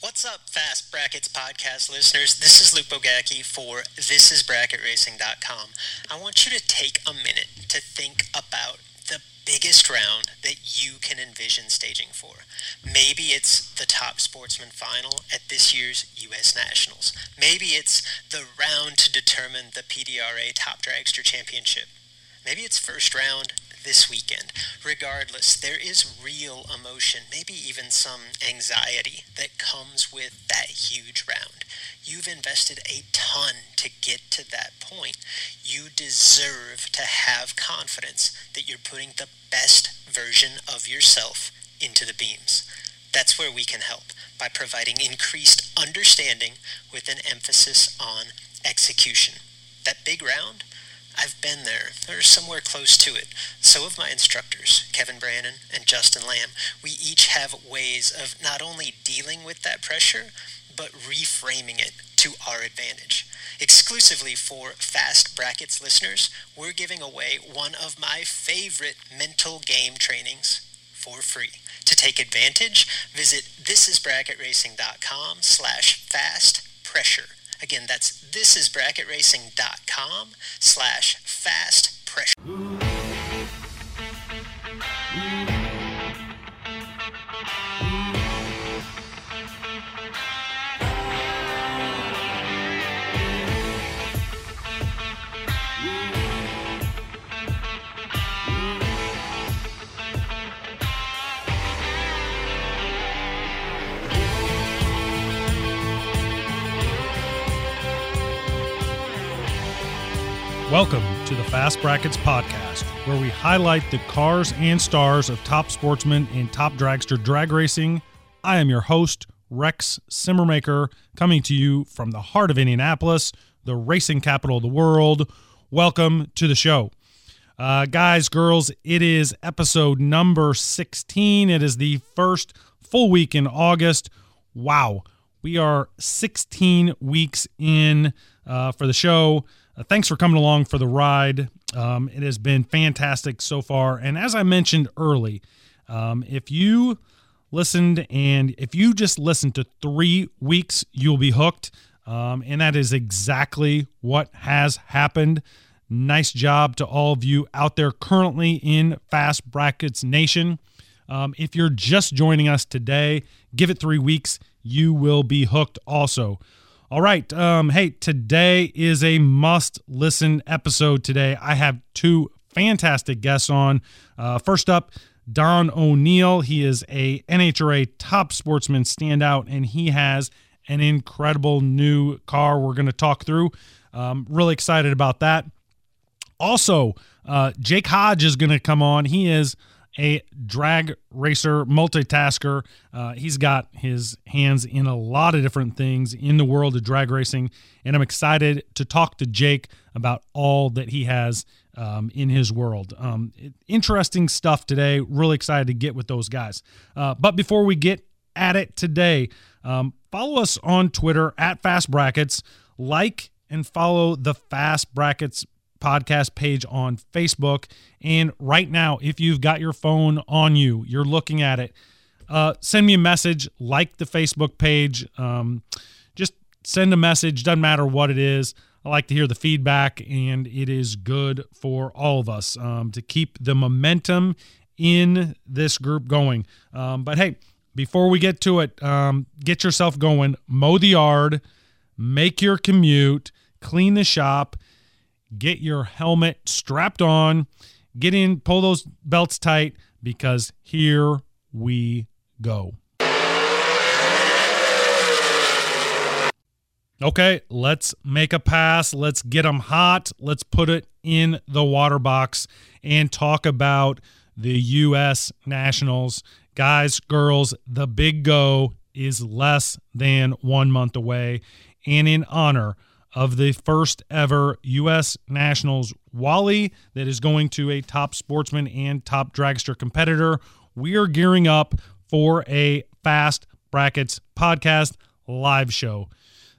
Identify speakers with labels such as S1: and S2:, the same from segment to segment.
S1: What's up, Fast Brackets podcast listeners? This is Luke Bogacki for thisisbracketracing.com. I want you to take a minute to think about the biggest round that you can envision staging for. Maybe it's the top sportsman final at this year's U.S. Nationals. Maybe it's the round to determine the PDRA Top Dragster Championship. Maybe it's first round this weekend. Regardless, there is real emotion, maybe even some anxiety that comes with that huge round. You've invested a ton to get to that point. You deserve to have confidence that you're putting the best version of yourself into the beams. That's where we can help by providing increased understanding with an emphasis on execution. That big round, I've been there, or somewhere close to it. So have my instructors, Kevin Brannon and Justin Lamb. We each have ways of not only dealing with that pressure, but reframing it to our advantage. Exclusively for Fast Brackets listeners, we're giving away one of my favorite mental game trainings for free. To take advantage, visit thisisbracketracing.com slash fast pressure. Again, that's thisisbracketracing.com slash fast pressure.
S2: Welcome to the Fast Brackets podcast, where we highlight the cars and stars of top sportsmen and top dragster drag racing. I am your host, Rex Simmermaker, coming to you from the heart of Indianapolis, the racing capital of the world. Welcome to the show. Uh, guys, girls, it is episode number 16. It is the first full week in August. Wow, we are 16 weeks in uh, for the show. Uh, thanks for coming along for the ride. Um, it has been fantastic so far. And as I mentioned early, um, if you listened and if you just listened to three weeks, you'll be hooked. Um, and that is exactly what has happened. Nice job to all of you out there currently in Fast Brackets Nation. Um, if you're just joining us today, give it three weeks. You will be hooked also. All right. Um, hey, today is a must listen episode. Today, I have two fantastic guests on. Uh, first up, Don O'Neal. He is a NHRA top sportsman standout, and he has an incredible new car we're going to talk through. Um, really excited about that. Also, uh, Jake Hodge is going to come on. He is a drag racer, multitasker. Uh, he's got his hands in a lot of different things in the world of drag racing, and I'm excited to talk to Jake about all that he has um, in his world. Um, interesting stuff today. Really excited to get with those guys. Uh, but before we get at it today, um, follow us on Twitter at Fast Brackets. Like and follow the Fast Brackets podcast page on Facebook. And right now, if you've got your phone on you, you're looking at it, uh, send me a message, like the Facebook page. Um, just send a message, doesn't matter what it is. I like to hear the feedback, and it is good for all of us um, to keep the momentum in this group going. Um, but hey, before we get to it, um, get yourself going, mow the yard, make your commute, clean the shop get your helmet strapped on, get in, pull those belts tight because here we go. Okay, let's make a pass. Let's get them hot. Let's put it in the water box and talk about the U.S. Nationals. Guys, girls, the big go is less than one month away. And in honor of the first ever U.S. Nationals Wally that is going to a top sportsman and top dragster competitor. We are gearing up for a Fast Brackets podcast live show.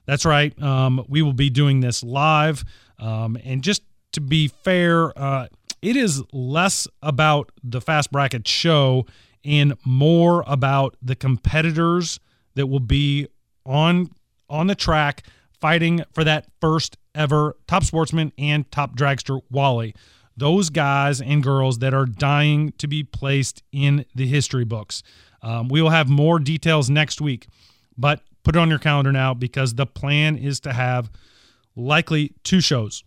S2: That's right. Um, we will be doing this live. Um, and just to be fair, uh, it is less about the Fast Bracket show and more about the competitors that will be on on the track fighting for that first ever top sportsman and top dragster Wally. Those guys and girls that are dying to be placed in the history books. Um, we will have more details next week, but put it on your calendar now because the plan is to have likely two shows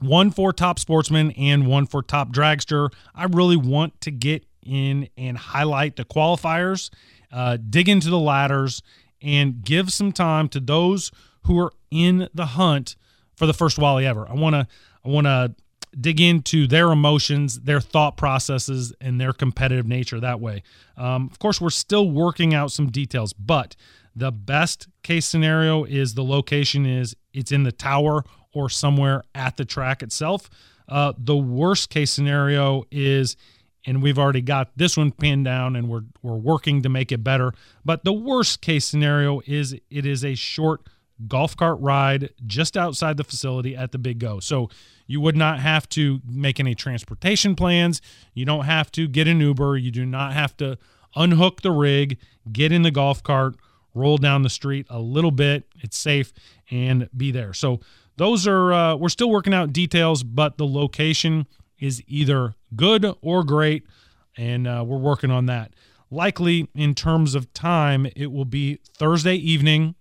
S2: one for top sportsman and one for top dragster. I really want to get in and highlight the qualifiers, uh, dig into the ladders, and give some time to those who are in the hunt for the first Wally ever. I want to I want to dig into their emotions, their thought processes, and their competitive nature that way. Um, of course, we're still working out some details, but the best case scenario is the location is it's in the tower or somewhere at the track itself. Uh, the worst case scenario is, and we've already got this one pinned down, and we're we're working to make it better. But the worst case scenario is it is a short golf cart ride just outside the facility at the Big Go. So you would not have to make any transportation plans. You don't have to get an Uber. You do not have to unhook the rig, get in the golf cart, roll down the street a little bit. It's safe and be there. So those are uh, we're still working out details, but the location is either good or great, and uh, we're working on that. Likely in terms of time, it will be Thursday evening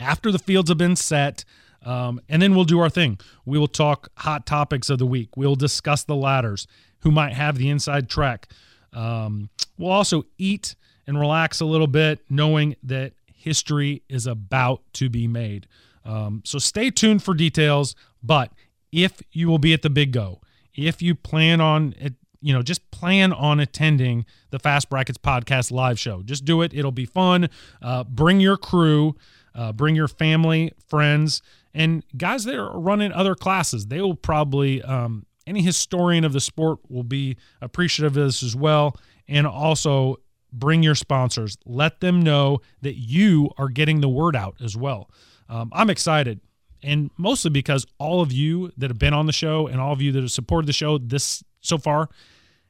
S2: after the fields have been set. Um, and then we'll do our thing. We will talk hot topics of the week. We'll discuss the ladders, who might have the inside track. Um, we'll also eat and relax a little bit, knowing that history is about to be made. Um, so stay tuned for details. But if you will be at the Big Go, if you plan on it, you know, just plan on attending the Fast Brackets podcast live show. Just do it. It'll be fun. Uh, bring your crew, uh, bring your family, friends, and guys that are running other classes. They will probably, um, any historian of the sport will be appreciative of this as well. And also bring your sponsors. Let them know that you are getting the word out as well. Um, I'm excited, and mostly because all of you that have been on the show and all of you that have supported the show this so far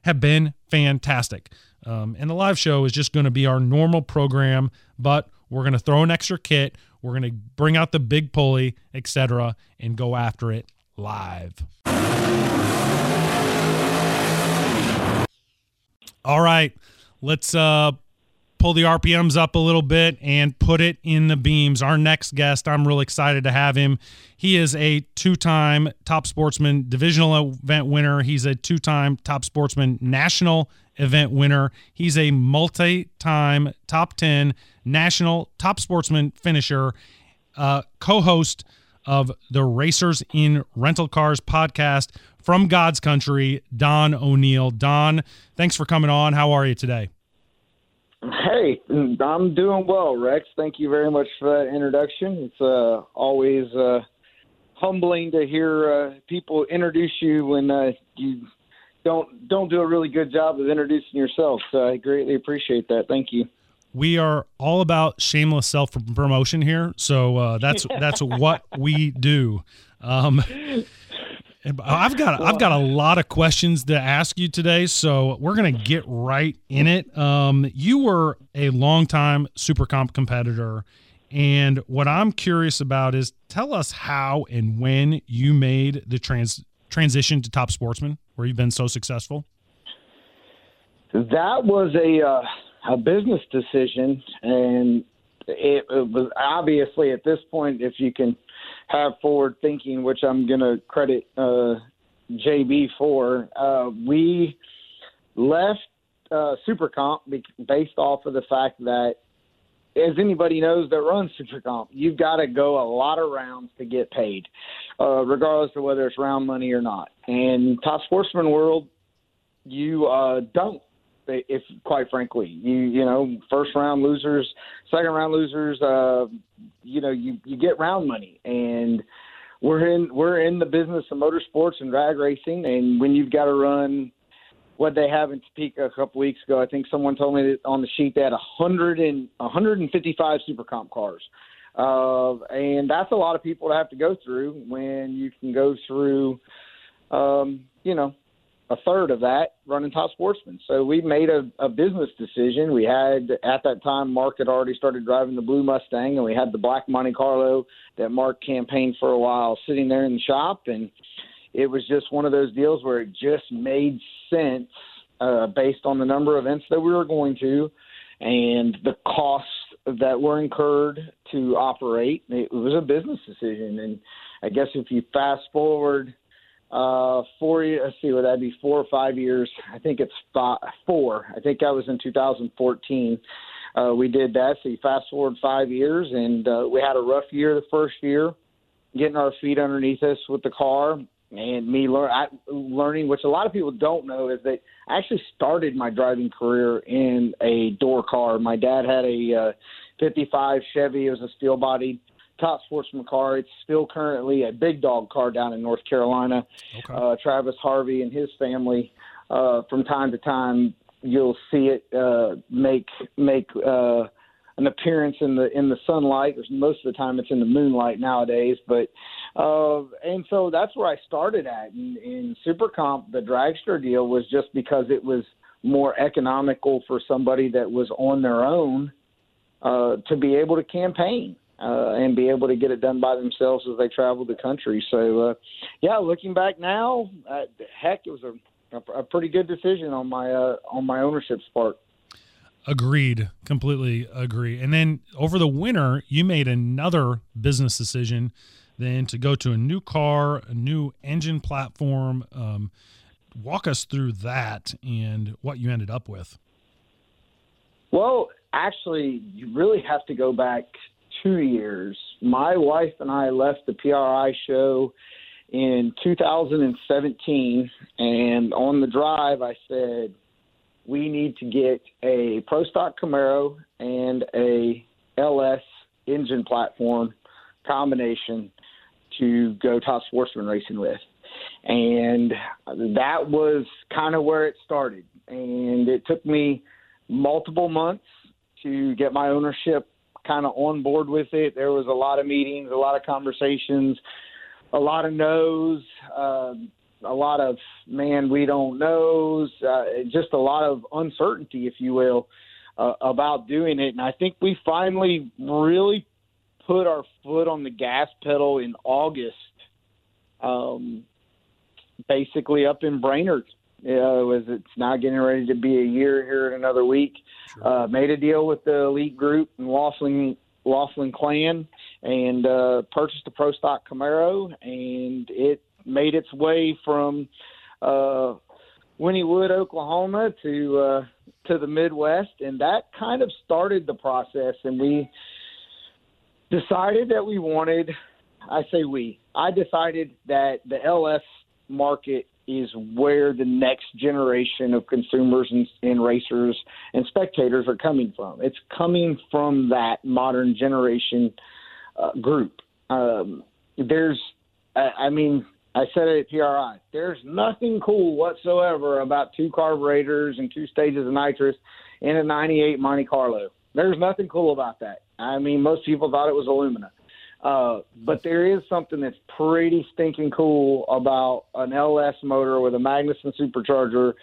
S2: have been fantastic. Um, and the live show is just going to be our normal program, but we're going to throw an extra kit. We're going to bring out the big pulley, etc., and go after it live. All right, let's uh, pull the RPMs up a little bit and put it in the beams. Our next guest, I'm really excited to have him. He is a two time top sportsman divisional event winner. He's a two time top sportsman national event winner. He's a multi time top 10 national top sportsman finisher, uh, co host of the Racers in Rental Cars podcast from God's Country, Don O'Neal. Don, thanks for coming on. How are you today?
S3: Hey, I'm doing well, Rex. Thank you very much for that introduction. It's uh, always uh, humbling to hear uh, people introduce you when uh, you don't don't do a really good job of introducing yourself. So I greatly appreciate that. Thank you.
S2: We are all about shameless self promotion here, so uh, that's that's what we do. Um, I've got I've got a lot of questions to ask you today, so we're gonna get right in it. Um, you were a longtime super comp competitor, and what I'm curious about is tell us how and when you made the trans transition to top sportsman, where you've been so successful.
S3: That was a uh, a business decision, and it, it was obviously at this point, if you can have forward thinking, which I'm going to credit uh, JB for. Uh, we left uh, Super Comp based off of the fact that, as anybody knows that runs Super Comp, you've got to go a lot of rounds to get paid, uh, regardless of whether it's round money or not. And top sportsman world, you uh, don't if quite frankly. You you know first round losers second round losers uh you know you you get round money. And we're in we're in the business of motorsports and drag racing. And when you've got to run what they have in Topeka a couple weeks ago I think someone told me that on the sheet they had a hundred and 155 super comp cars uh and that's a lot of people to have to go through when you can go through um you know a third of that running top sportsmen. So we made a, a business decision. We had at that time Mark had already started driving the blue Mustang, and we had the black Monte Carlo that Mark campaigned for a while sitting there in the shop, and it was just one of those deals where it just made sense uh, based on the number of events that we were going to and the costs that were incurred to operate. It was a business decision, and I guess if you fast forward uh, four. Let's see, would that be four or five years? I think it's five, four. I think that was in 2014. Uh, we did that. So you fast forward five years, and uh, we had a rough year the first year, getting our feet underneath us with the car, and me learn I, learning, which a lot of people don't know, is that I actually started my driving career in a door car. My dad had a uh, 55 Chevy. It was a steel bodied top sportsman car. It's still currently a big dog car down in North Carolina. Okay. Uh, Travis Harvey and his family, uh, from time to time, you'll see it uh, make make uh, an appearance in the in the sunlight. Most of the time, it's in the moonlight nowadays. But uh, and so that's where I started at in, in Super Comp. The dragster deal was just because it was more economical for somebody that was on their own uh, to be able to campaign uh, and be able to get it done by themselves as they travel the country. So, uh, yeah, looking back now, uh, heck, it was a, a, a pretty good decision on my uh, on my ownership's part.
S2: Agreed, completely agree. And then over the winter, you made another business decision, then to go to a new car, a new engine platform. Um, walk us through that and what you ended up with.
S3: Well, actually, you really have to go back two years. My wife and I left the PRI show in 2017, and on the drive, I said, we need to get a Pro Stock Camaro and a LS engine platform combination to go top sportsman racing with. And that was kind of where it started. And it took me multiple months to get my ownership kind of on board with it. There was a lot of meetings, a lot of conversations, a lot of no's, uh, a lot of man, we don't knows, uh, just a lot of uncertainty, if you will, uh, about doing it. And I think we finally really put our foot on the gas pedal in August, um, basically up in Brainerd. Uh, was it's now getting ready to be a year here in another week. Sure. Uh, made a deal with the elite group and Laughlin Laughlin Clan and uh, purchased a Pro Stock Camaro, and it made its way from uh, Wynnewood, Oklahoma, to uh, to the Midwest, and that kind of started the process. And we decided that we wanted. I say we. I decided that the LS market is where the next generation of consumers and, and, racers and spectators are coming from. It's coming from that modern generation uh, group. Um, there's, I, I mean, I said it at PRI. There's nothing cool whatsoever about two carburetors and two stages of nitrous in a 98 Monte Carlo. There's nothing cool about that. I mean, most people thought it was a Lumina. Uh, but there is something that's pretty stinking cool about an LS motor with a Magnuson supercharger,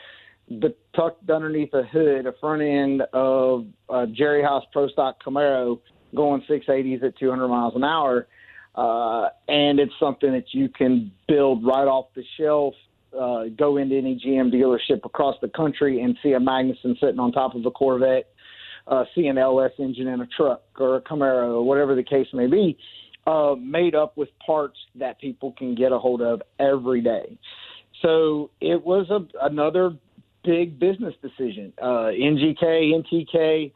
S3: but tucked underneath a hood, a front end of a Jerry Haas Pro Stock Camaro going 680s at 200 miles an hour. Uh, and it's something that you can build right off the shelf, uh, go into any GM dealership across the country and see a Magnuson sitting on top of a Corvette, uh, see an LS engine in a truck or a Camaro or whatever the case may be uh, made up with parts that people can get a hold of every day. So it was a, another big business decision. Uh, NGK, NTK,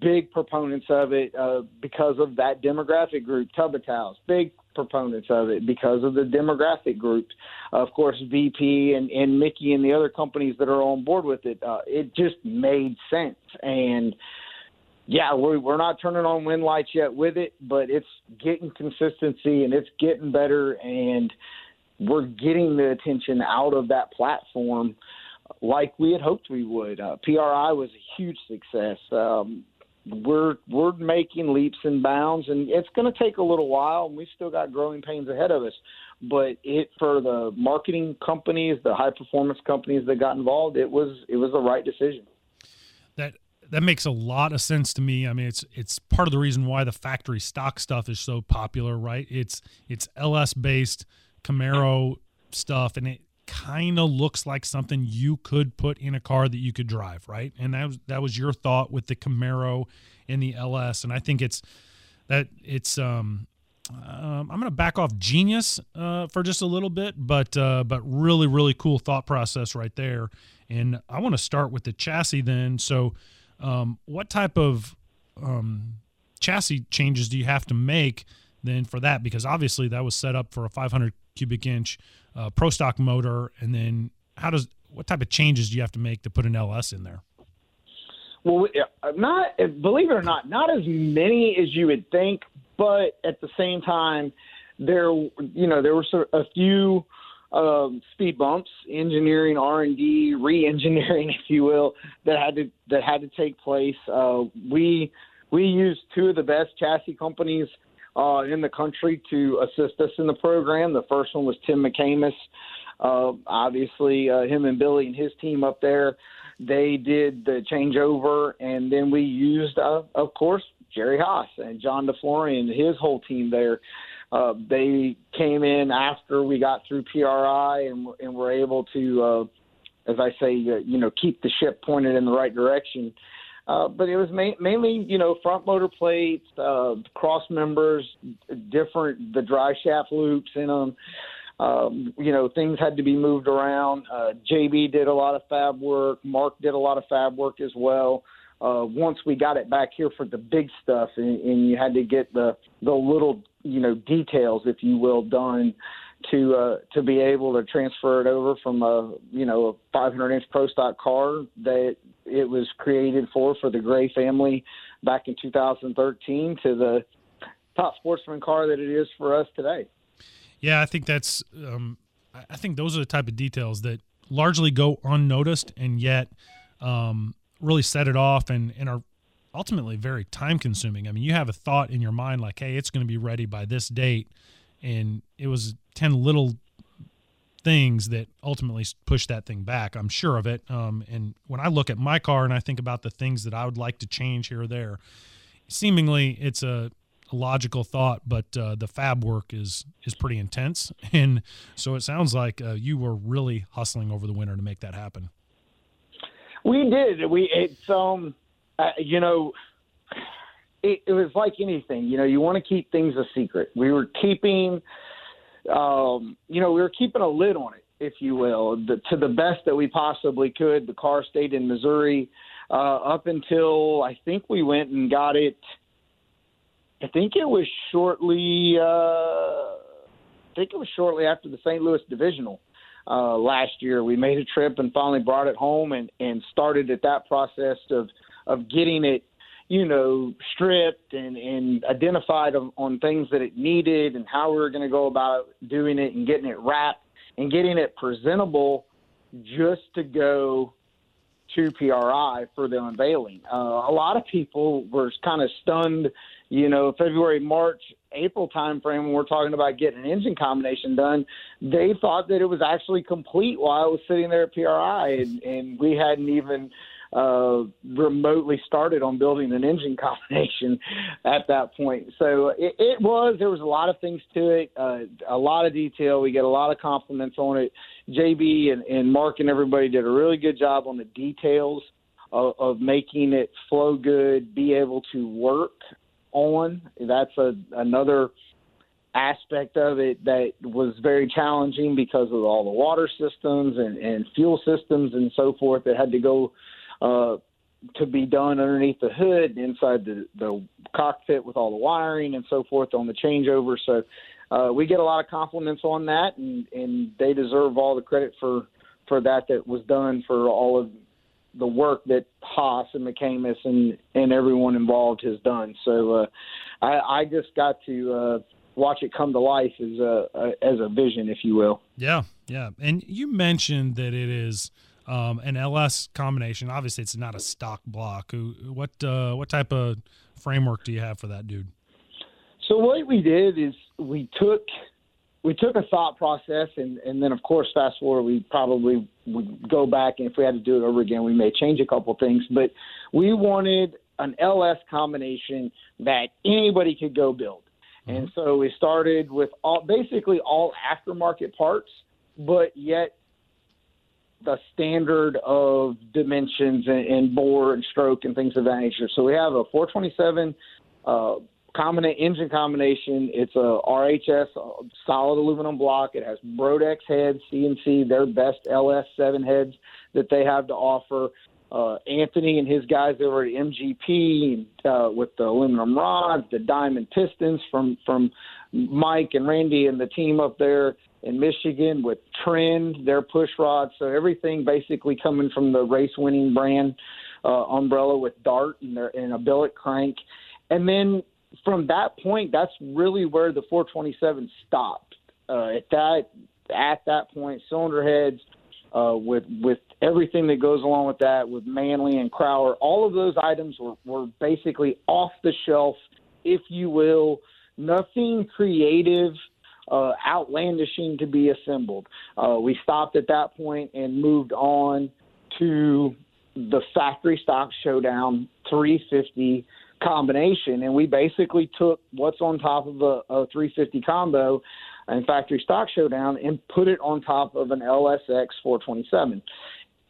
S3: big proponents of it uh, because of that demographic group. Tubatows, big proponents of it because of the demographic group. Uh, of course, VP and, and Mickey and the other companies that are on board with it. Uh, it just made sense. And yeah, we're, we're not turning on wind lights yet with it, but it's getting consistency and it's getting better, and we're getting the attention out of that platform like we had hoped we would. Uh, PRI was a huge success. Um, we're we're making leaps and bounds, and it's going to take a little while, and we've still got growing pains ahead of us. But it for the marketing companies, the high performance companies that got involved, it was it was the right decision.
S2: That that makes a lot of sense to me. I mean, it's it's part of the reason why the factory stock stuff is so popular, right? It's it's LS based Camaro stuff, and it kind of looks like something you could put in a car that you could drive, right? And that was that was your thought with the Camaro and the LS, and I think it's that it's um, um I'm going to back off genius uh, for just a little bit, but uh, but really really cool thought process right there. And I want to start with the chassis then. So, um, what type of um, chassis changes do you have to make then for that? Because obviously that was set up for a 500 cubic inch uh, pro stock motor, and then how does what type of changes do you have to make to put an LS in there?
S3: Well, not believe it or not, not as many as you would think, but at the same time, there you know there were a few um, speed bumps, engineering, R and D, re-engineering, if you will, that had to that had to take place. Uh, we we used two of the best chassis companies uh, in the country to assist us in the program. The first one was Tim McAmis. Uh, obviously, uh, him and Billy and his team up there, they did the changeover, and then we used, uh, of course, Jerry Haas and John DeFlorian, his whole team there. Uh, they came in after we got through PRI and, and were able to, uh, as I say, uh, you know, keep the ship pointed in the right direction. But it was ma- mainly, you know, front motor plates, uh, cross members, different the dry shaft loops in them. Um, you know, things had to be moved around. Uh, JB did a lot of fab work. Mark did a lot of fab work as well. Uh, once we got it back here for the big stuff, and, and you had to get the the little, you know, details, if you will, done to uh, to be able to transfer it over from a you know a 500 inch pro stock car that it was created for for the Gray family back in 2013 to the top sportsman car that it is for us today.
S2: Yeah, I think that's um, I think those are the type of details that largely go unnoticed and yet um, really set it off and, and are ultimately very time consuming. I mean, you have a thought in your mind like, hey, it's going to be ready by this date. And it was 10 little things that ultimately push that thing back. I'm sure of it. Um, and when I look at my car and I think about the things that I would like to change here or there, seemingly it's a, a logical thought, but uh, the fab work is is pretty intense, and so it sounds like uh, you were really hustling over the winter to make that happen.
S3: We did. We it's um, uh, you know. It, it was like anything, you know. You want to keep things a secret. We were keeping um, you know, we were keeping a lid on it, if you will, the, to the best that we possibly could. The car stayed in Missouri uh, up until I think we went and got it. I think it was shortly. Uh, I think it was shortly after the St. Louis Divisional uh, last year. We made a trip and finally brought it home and and started at that process of of getting it you know, stripped and, and identified on, on things that it needed and how we were going to go about doing it and getting it wrapped and getting it presentable just to go to PRI for the unveiling. Uh, a lot of people were kind of stunned, you know, February, March, April timeframe when we're talking about getting an engine combination done. They thought that it was actually complete while I was sitting there at PRI, and, and we hadn't even uh, remotely started on building an engine combination at that point. So it, it was, there was a lot of things to it, uh, a lot of detail. We get a lot of compliments on it. JB and, and Mark and everybody did a really good job on the details of, of making it flow good, be able to work on. That's a, another aspect of it that was very challenging because of all the water systems and, and fuel systems and so forth that had to go uh, to be done underneath the hood inside the, the cockpit with all the wiring and so forth on the changeover. So uh, we get a lot of compliments on that, and, and they deserve all the credit for for that that was done for all of the work that Haas and McAmis and and everyone involved has done. So uh, I, I just got to uh, watch it come to life as a, a as a vision, if you will.
S2: Yeah, yeah. And you mentioned that it is um, an LS combination. Obviously, it's not a stock block. What uh, what type of framework do you have for that, dude?
S3: So what we did is we took we took a thought process, and and then of course, fast forward, we probably would go back, and if we had to do it over again, we may change a couple things. But we wanted an LS combination that anybody could go build. Mm-hmm. And so we started with all basically all aftermarket parts, but yet the standard of dimensions and, and bore and stroke and things of that nature. So we have a 427 uh, combina- engine combination. It's a RHS solid aluminum block. It has Brodix heads, CNC, their best LS7 heads that they have to offer. Uh, Anthony and his guys over at MGP uh, with the aluminum rods, the diamond pistons from from Mike and Randy and the team up there in Michigan with Trend, their push rods. So everything basically coming from the race winning brand uh, umbrella with Dart and, their, and a billet crank. And then from that point, that's really where the 427 stopped. Uh, at that at that point, cylinder heads uh, with with everything that goes along with that, with Manley and Crower, all of those items were, were basically off the shelf, if you will. Nothing creative uh, outlandishing to be assembled. Uh, we stopped at that point and moved on to the factory stock showdown 350 combination, and we basically took what's on top of a, a 350 combo and factory stock showdown and put it on top of an LSX 427.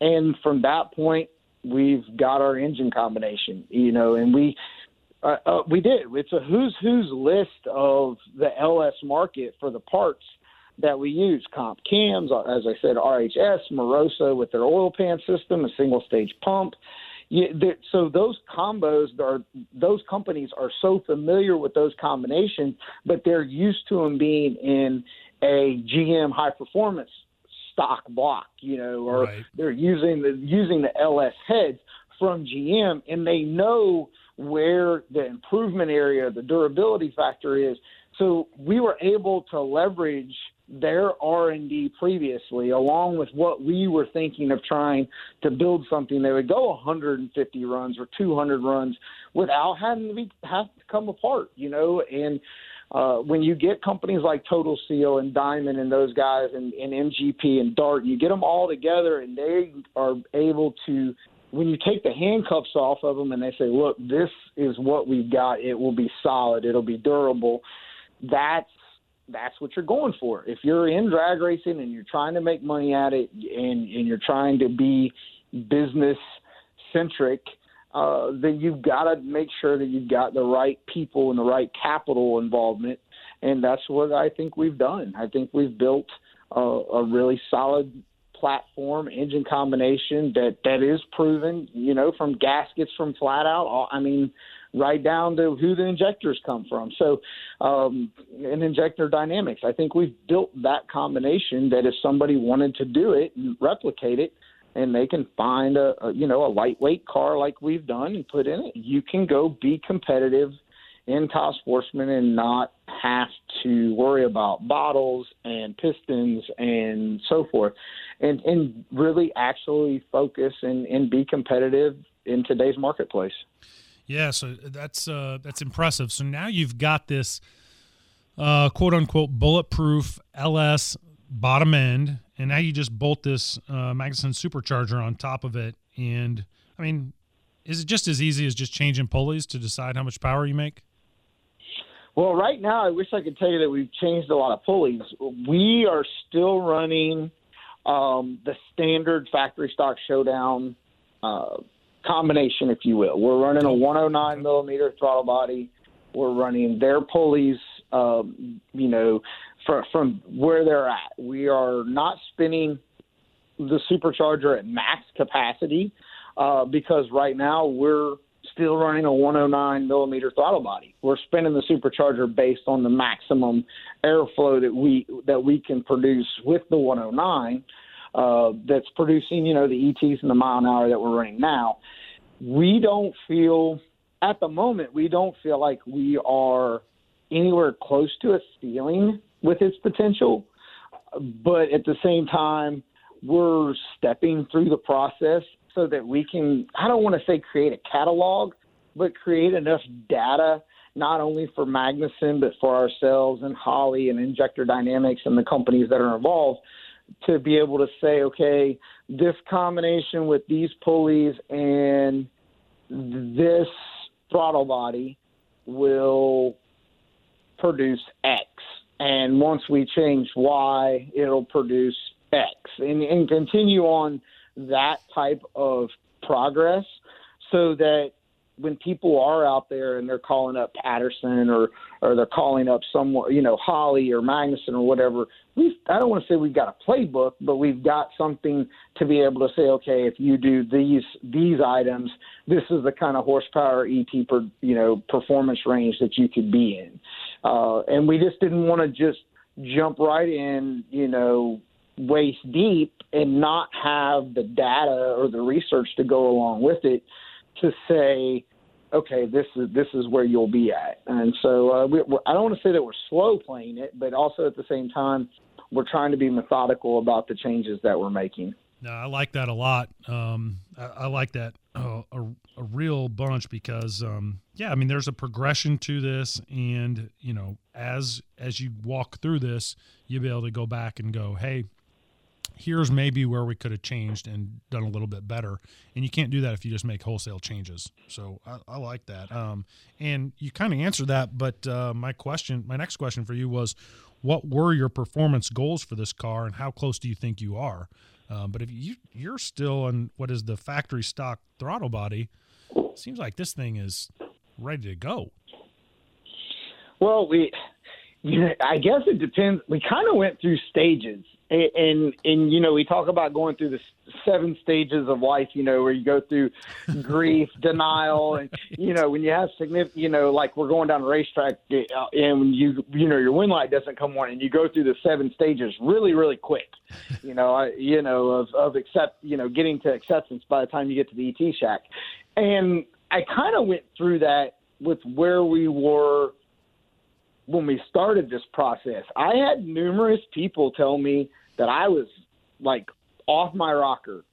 S3: And from that point, we've got our engine combination, you know, and we uh, uh, we did. It's a who's who's list of the LS market for the parts that we use. Comp cams, uh, as I said, RHS, Moroso with their oil pan system, a single stage pump. Yeah, so those combos are those companies are so familiar with those combinations, but they're used to them being in a GM high performance stock block, you know, or right. they're using the using the LS heads from GM, and they know where the improvement area, the durability factor is. So we were able to leverage their R&D previously along with what we were thinking of trying to build something. That would go 150 runs or 200 runs without having to be have to come apart, you know, and uh, when you get companies like Total Seal and Diamond and those guys and, and MGP and Dart, you get them all together and they are able to when you take the handcuffs off of them and they say, look, this is what we've got, it will be solid, it'll be durable, that's that's what you're going for. If you're in drag racing and you're trying to make money at it and, and you're trying to be business centric, uh, then you've got to make sure that you've got the right people and the right capital involvement. And that's what I think we've done. I think we've built a, a really solid platform engine combination that that is proven. You know, from gaskets from flat out. I mean, right down to who the injectors come from. So, um, and injector dynamics. I think we've built that combination that if somebody wanted to do it and replicate it, and they can find a, a you know a lightweight car like we've done and put in it, you can go be competitive in top sportsman and not have to worry about bottles and pistons and so forth and and really actually focus and, and be competitive in today's marketplace.
S2: Yeah, so that's uh, that's impressive. So now you've got this uh, quote unquote bulletproof LS bottom end, and now you just bolt this uh, Magnuson supercharger on top of it. And I mean, is it just as easy as just changing pulleys to decide how much power you make?
S3: Well, right now, I wish I could tell you that we've changed a lot of pulleys. We are still running um, the standard factory stock showdown uh, combination, if you will. We're running a 109 millimeter throttle body. We're running their pulleys, um, you know, from, from where they're at. We are not spinning the supercharger at max capacity uh, because right now we're still running a 109 millimeter throttle body. We're spinning the supercharger based on the maximum airflow that we that we can produce with the 109. Uh, that's producing, you know, the ETs and the mile an hour that we're running now. We don't feel, at the moment, we don't feel like we are anywhere close to a ceiling with its potential. But at the same time, we're stepping through the process so that we can, I don't want to say create a catalog, but create enough data not only for Magnuson, but for ourselves and Holley and Injector Dynamics and the companies that are involved to be able to say, okay, this combination with these pulleys and this throttle body will produce X. And once we change Y, it'll produce X. And, and continue on that type of progress so that when people are out there and they're calling up Patterson or or they're calling up someone, you know, Holley or Magnuson or whatever, we I don't want to say we've got a playbook, but we've got something to be able to say, okay, if you do these these items, this is the kind of horsepower ET per you know performance range that you could be in, uh, and we just didn't want to just jump right in, you know, waist deep and not have the data or the research to go along with it to say okay, this is this is where you'll be at. And so uh, we, I don't want to say that we're slow playing it, but also at the same time, we're trying to be methodical about the changes that we're making.
S2: No, I like that a lot. Um, I, I, like that uh, a, a, real bunch because, um, yeah, I mean, there's a progression to this, and you know, as as you walk through this, you'll be able to go back and go, hey, here's maybe where we could have changed and done a little bit better. And you can't do that if you just make wholesale changes. So I, I like that. Um, and you kind of answered that, but uh, my question, my next question for you was, what were your performance goals for this car, and how close do you think you are? Um, but if you you're still on what is the factory stock throttle body, seems like this thing is ready to go.
S3: Well, we, I guess it depends. We kind of went through stages and and you know we talk about going through the seven stages of life you know where you go through grief denial and you know when you have significant you know like we're going down a racetrack uh, and when you you know your wind light doesn't come on and you go through the seven stages really really quick you know I, you know of of accept you know getting to acceptance by the time you get to the ET shack and I kind of went through that with where we were when we started this process, I had numerous people tell me that I was like off my rocker.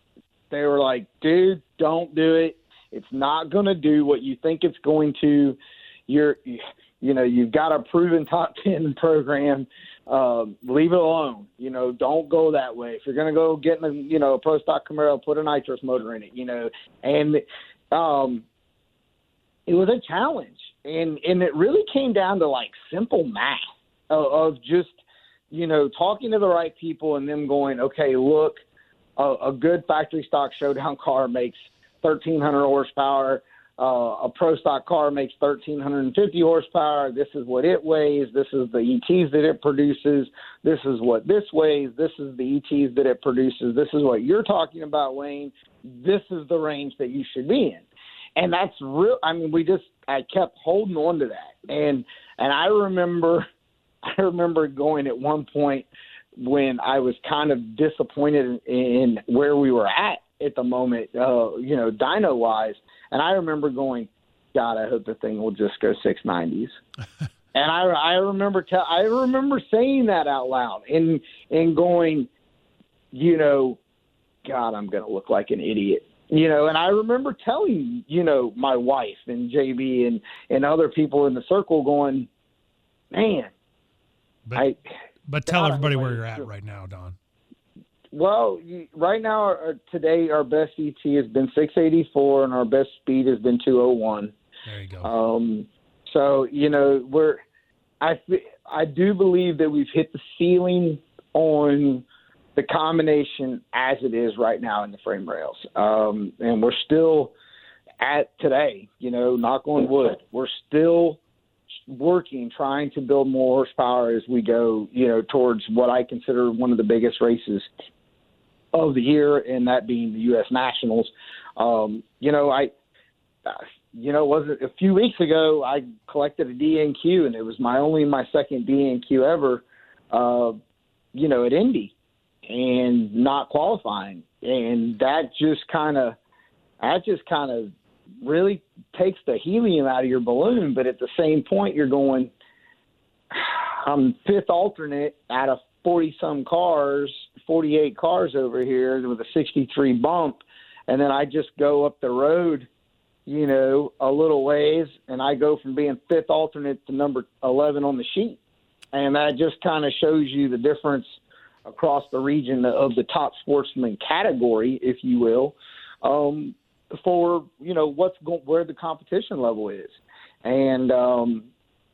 S3: They were like, dude, don't do it. It's not going to do what you think it's going to. You're, you know, you've got a proven top 10 program. Um, leave it alone. You know, don't go that way. If you're going to go get a, you know, a pro stock Camaro, put a nitrous motor in it, you know, and, um, it was a challenge. And, and it really came down to like simple math of, of just you know, talking to the right people and them going, okay, look, a, a good factory stock showdown car makes 1,300 horsepower. Uh, a pro stock car makes 1,350 horsepower. This is what it weighs. This is the ETs that it produces. This is what this weighs. This is the ETs that it produces. This is what you're talking about, Wayne. This is the range that you should be in. And that's real. I mean, we just, I kept holding on to that. And, and I remember I remember going at one point when I was kind of disappointed in in where we were at at the moment, uh, you know, dyno wise. And I remember going, God, I hope the thing will just go 690s. and I, I remember, te- I remember saying that out loud and, and going, you know, God, I'm going to look like an idiot. You know, and I remember telling, you know, my wife and JB and, and other people in the circle going, man,
S2: but, I, but tell everybody where you're at right now, Don.
S3: Well, right now, our, today, our best ET has been 684, and our best speed has been 201.
S2: There you go.
S3: Um, so you know, we're I I do believe that we've hit the ceiling on the combination as it is right now in the frame rails, um, and we're still at today. You know, knock on wood, we're still working, trying to build more horsepower as we go, you know, towards what I consider one of the biggest races of the year, and that being the U.S. Nationals. Um, you know, I, you know, was it a few weeks ago I collected a DNQ, and it was my only my second DNQ ever. Uh, you know, at Indy, and not qualifying, and that just kind of, that just kind of really takes the helium out of your balloon. But at the same point, you're going, I'm fifth alternate out of 40 some cars, 48 cars over here with a 63 bump, and then I just go up the road, you know, a little ways, and I go from being fifth alternate to number 11 on the sheet. And that just kind of shows you the difference across the region of the top sportsman category, if you will, um, for you know what's go- where the competition level is. And um,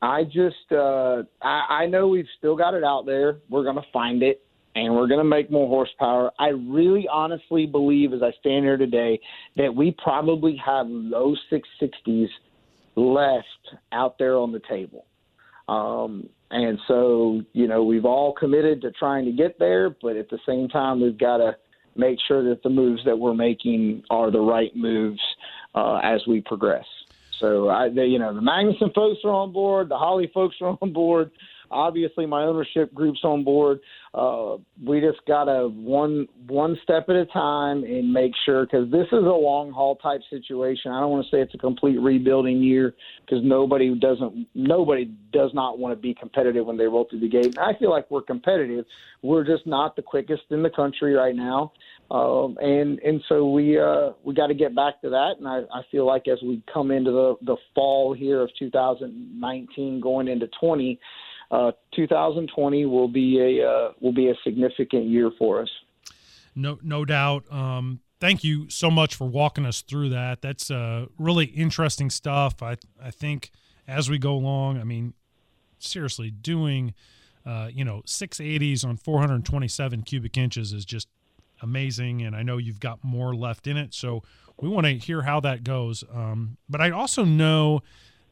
S3: I just uh, I, I know we've still got it out there. We're to find it and we're to make more horsepower. I really honestly believe, as I stand here today, that we probably have low 660s left out there on the table. Um, and so, you know, we've all committed to trying to get there, but at the same time, we've got to make sure that the moves that we're making are the right moves uh, as we progress. So, I, they, you know, the Magnuson folks are on board, the Holley folks are on board. Obviously, my ownership group's on board. Uh, we just gotta one one step at a time and make sure because this is a long haul type situation. I don't want to say it's a complete rebuilding year because nobody doesn't nobody does not want to be competitive when they roll through the gate. I feel like we're competitive. We're just not the quickest in the country right now. Um, and and so we uh, we got to get back to that. And I, I feel like as we come into the the fall here of 2019, going into 20, uh, 2020 will be a uh, will be a significant year for us.
S2: No, no doubt. Um, thank you so much for walking us through that. That's uh, really interesting stuff. I I think as we go along, I mean, seriously, doing uh, you know 680s on 427 cubic inches is just amazing, and I know you've got more left in it. So we want to hear how that goes. Um, but I also know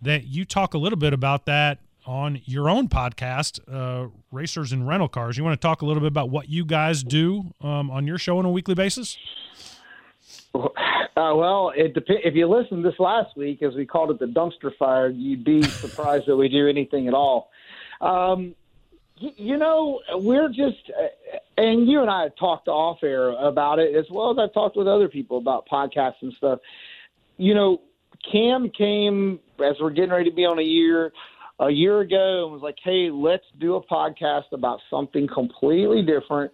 S2: that you talk a little bit about that on your own podcast, uh, Racers and Rental Cars. You want to talk a little bit about what you guys do um, on your show on a weekly basis?
S3: Uh, well, it dep- if you listened this last week, as we called it the dumpster fire, you'd be surprised that we do anything at all. Um, you know, we're just, uh, and you and I have talked off air about it as well as I've talked with other people about podcasts and stuff. You know, Cam came as we're getting ready to be on a year a year ago and was like, "Hey, let's do a podcast about something completely different.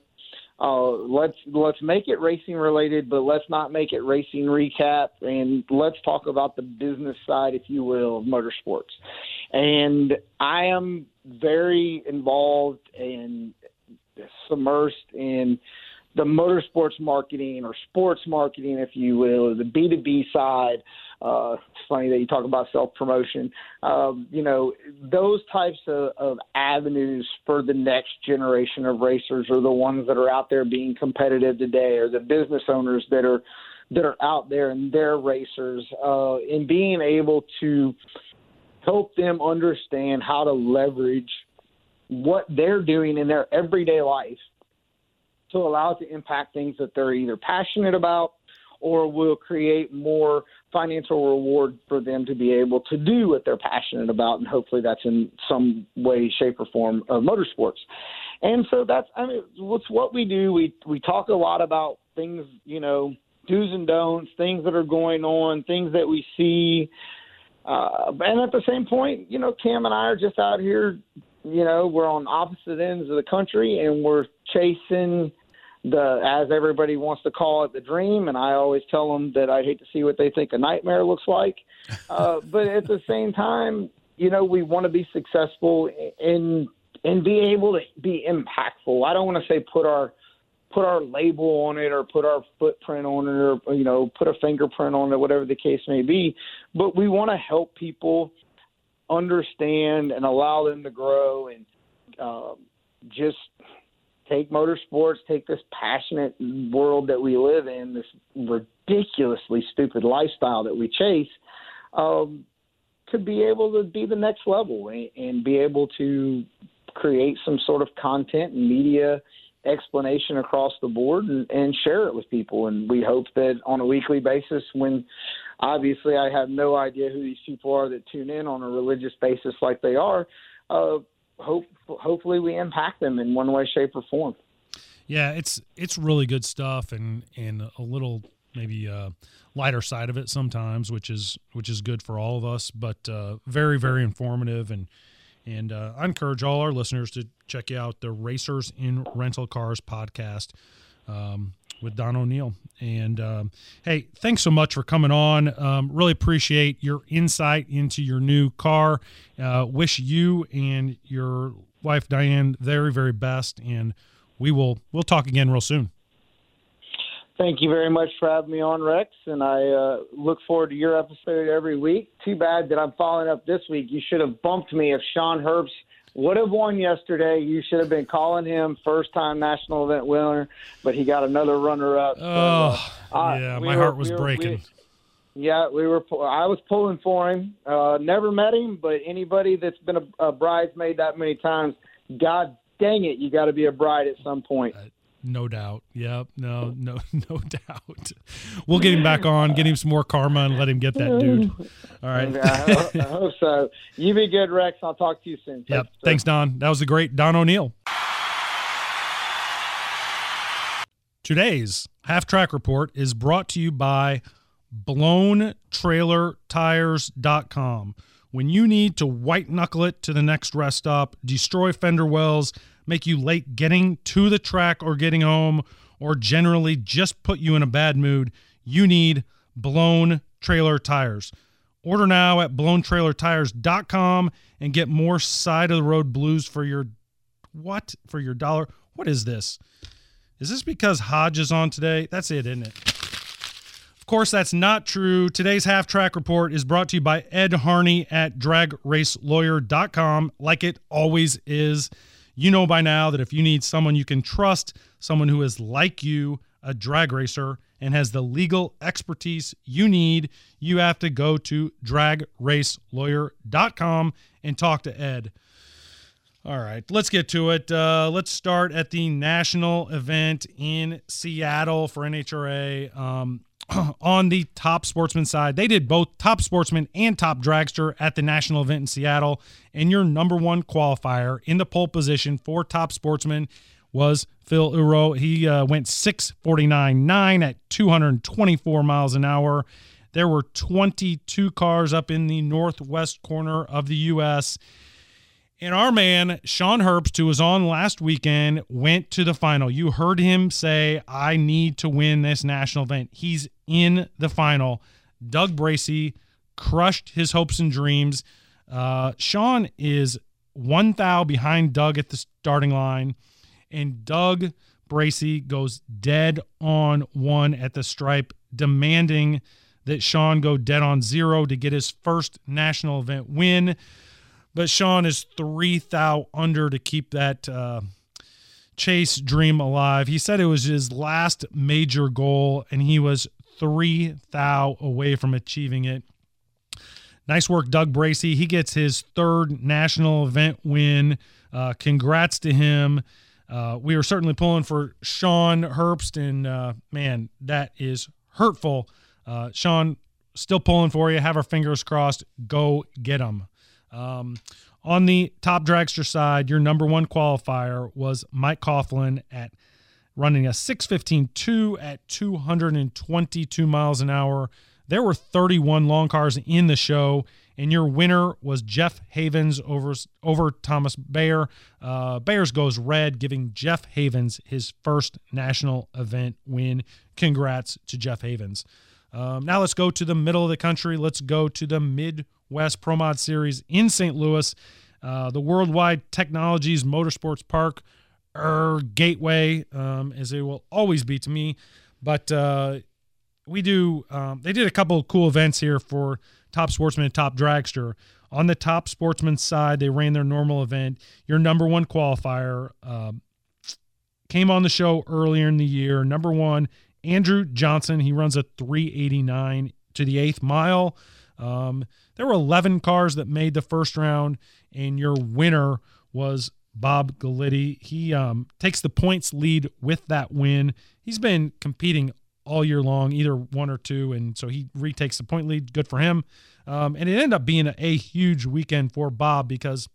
S3: Uh, let's let's make it racing related, but let's not make it racing recap, and let's talk about the business side, if you will, of motorsports." And I am very involved and submersed in the motorsports marketing or sports marketing, if you will, the B2B side. Uh, it's funny that you talk about self promotion. Um, you know, those types of, of avenues for the next generation of racers are the ones that are out there being competitive today, or the business owners that are that are out there and they're racers, uh, in being able to help them understand how to leverage what they're doing in their everyday life to allow it to impact things that they're either passionate about or will create more financial reward for them to be able to do what they're passionate about. And hopefully that's in some way, shape, or form of motorsports. And so that's, I mean, what's what we do. We, we talk a lot about things, you know, do's and don'ts, things that are going on, things that we see. Uh, and at the same point, you know, Cam and I are just out here you know, we're on opposite ends of the country and we're chasing the, as everybody wants to call it, the dream. And I always tell them that I hate to see what they think a nightmare looks like. Uh, but at the same time, you know, we want to be successful in and be able to be impactful. I don't want to say put our put our label on it or put our footprint on it or you know put a fingerprint on it, whatever the case may be. But we want to help people understand and allow them to grow and um, just take motorsports, take this passionate world that we live in, this ridiculously stupid lifestyle that we chase, um, to be able to be the next level and, and be able to create some sort of content and media explanation across the board and, and share it with people. And we hope that on a weekly basis, when obviously I have no idea who these people are that tune in on a religious basis like they are. Uh, hope hopefully we impact them in one way, shape, or form.
S2: Yeah, it's it's really good stuff, and and a little maybe uh, lighter side of it sometimes, which is which is good for all of us, but uh, very very informative and And uh, I encourage all our listeners to check out the Racers in Rental Cars podcast um, with Don O'Neal. And um, hey, thanks so much for coming on. Um, really appreciate your insight into your new car. Uh, wish you and your wife Diane very, very best. And we will we'll talk again real soon.
S3: Thank you very much for having me on, Rex, and I uh, look forward to your episode every week. Too bad that I'm following up this week. You should have bumped me if Sean Herbst would have won yesterday. You should have been calling him first time national event winner, but he got another runner up.
S2: Oh, so, uh, yeah, we my were, heart was we were, breaking.
S3: We, yeah, we were. I was pulling for him. Uh, never met him, but anybody that's been a, a bridesmaid that many times, God dang it, you got to be a bride at some point.
S2: No doubt. Yep. No, no, no doubt. We'll get him back on, get him some more karma, and let him get that dude. All right.
S3: I, hope, so. You be good, Rex. I'll talk to you soon.
S2: Yep. Thanks, Thanks Don. That was the great Don O'Neal. Today's half track report is brought to you by blowntrailertires.com. When you need to white knuckle it to the next rest stop, destroy fender wells, make you late getting to the track or getting home, or generally just put you in a bad mood, you need blown trailer tires. Order now at blowntrailertires.com and get more side of the road blues for your what? For your dollar. What is this? Is this because Hodge is on today? That's it, isn't it? Of course, that's not true. Today's half track report is brought to you by Ed Harney at dragracelawyer.com, like it always is. You know by now that if you need someone you can trust, someone who is like you, a drag racer, and has the legal expertise you need, you have to go to dragracelawyer.com and talk to Ed. All right, let's get to it. Uh, let's start at the national event in Seattle for NHRA. Um, on the top sportsman side. They did both top sportsman and top dragster at the national event in Seattle. And your number one qualifier in the pole position for top sportsman was Phil Uro. He uh, went 649.9 at 224 miles an hour. There were 22 cars up in the northwest corner of the U.S. And our man, Sean Herbst, who was on last weekend, went to the final. You heard him say, I need to win this national event. He's in the final. Doug Bracey crushed his hopes and dreams. Uh, Sean is one thou behind Doug at the starting line, and Doug Bracey goes dead on one at the stripe, demanding that Sean go dead on zero to get his first national event win. But Sean is three thou under to keep that uh, chase dream alive. He said it was his last major goal, and he was three thou away from achieving it. Nice work, Doug Bracey. He gets his third national event win. Uh, congrats to him. Uh, we are certainly pulling for Sean Herbst, and uh, man, that is hurtful. Uh, Sean, still pulling for you. Have our fingers crossed. Go get him. Um, on the top dragster side, your number one qualifier was Mike Coughlin at running a 615.2 at 222 miles an hour. There were 31 long cars in the show, and your winner was Jeff Havens over over Thomas Bayer. Uh, Bayers goes red, giving Jeff Havens his first national event win. Congrats to Jeff Havens. Um, now let's go to the middle of the country. Let's go to the Midwest Pro Mod Series in St. Louis. Uh, the Worldwide Technologies Motorsports Park, er, Gateway, um, as it will always be to me. But uh, we do, um, they did a couple cool events here for Top Sportsman and Top Dragster. On the Top Sportsman side, they ran their normal event. Your number one qualifier uh, came on the show earlier in the year. Number one, Andrew Johnson. He runs a 389 to the eighth mile. Um, there were 11 cars that made the first round, and your winner was Bob Galitti. He um, takes the points lead with that win. He's been competing all year long, either one or two, and so he retakes the point lead. Good for him. Um, and it ended up being a, a, huge weekend for Bob because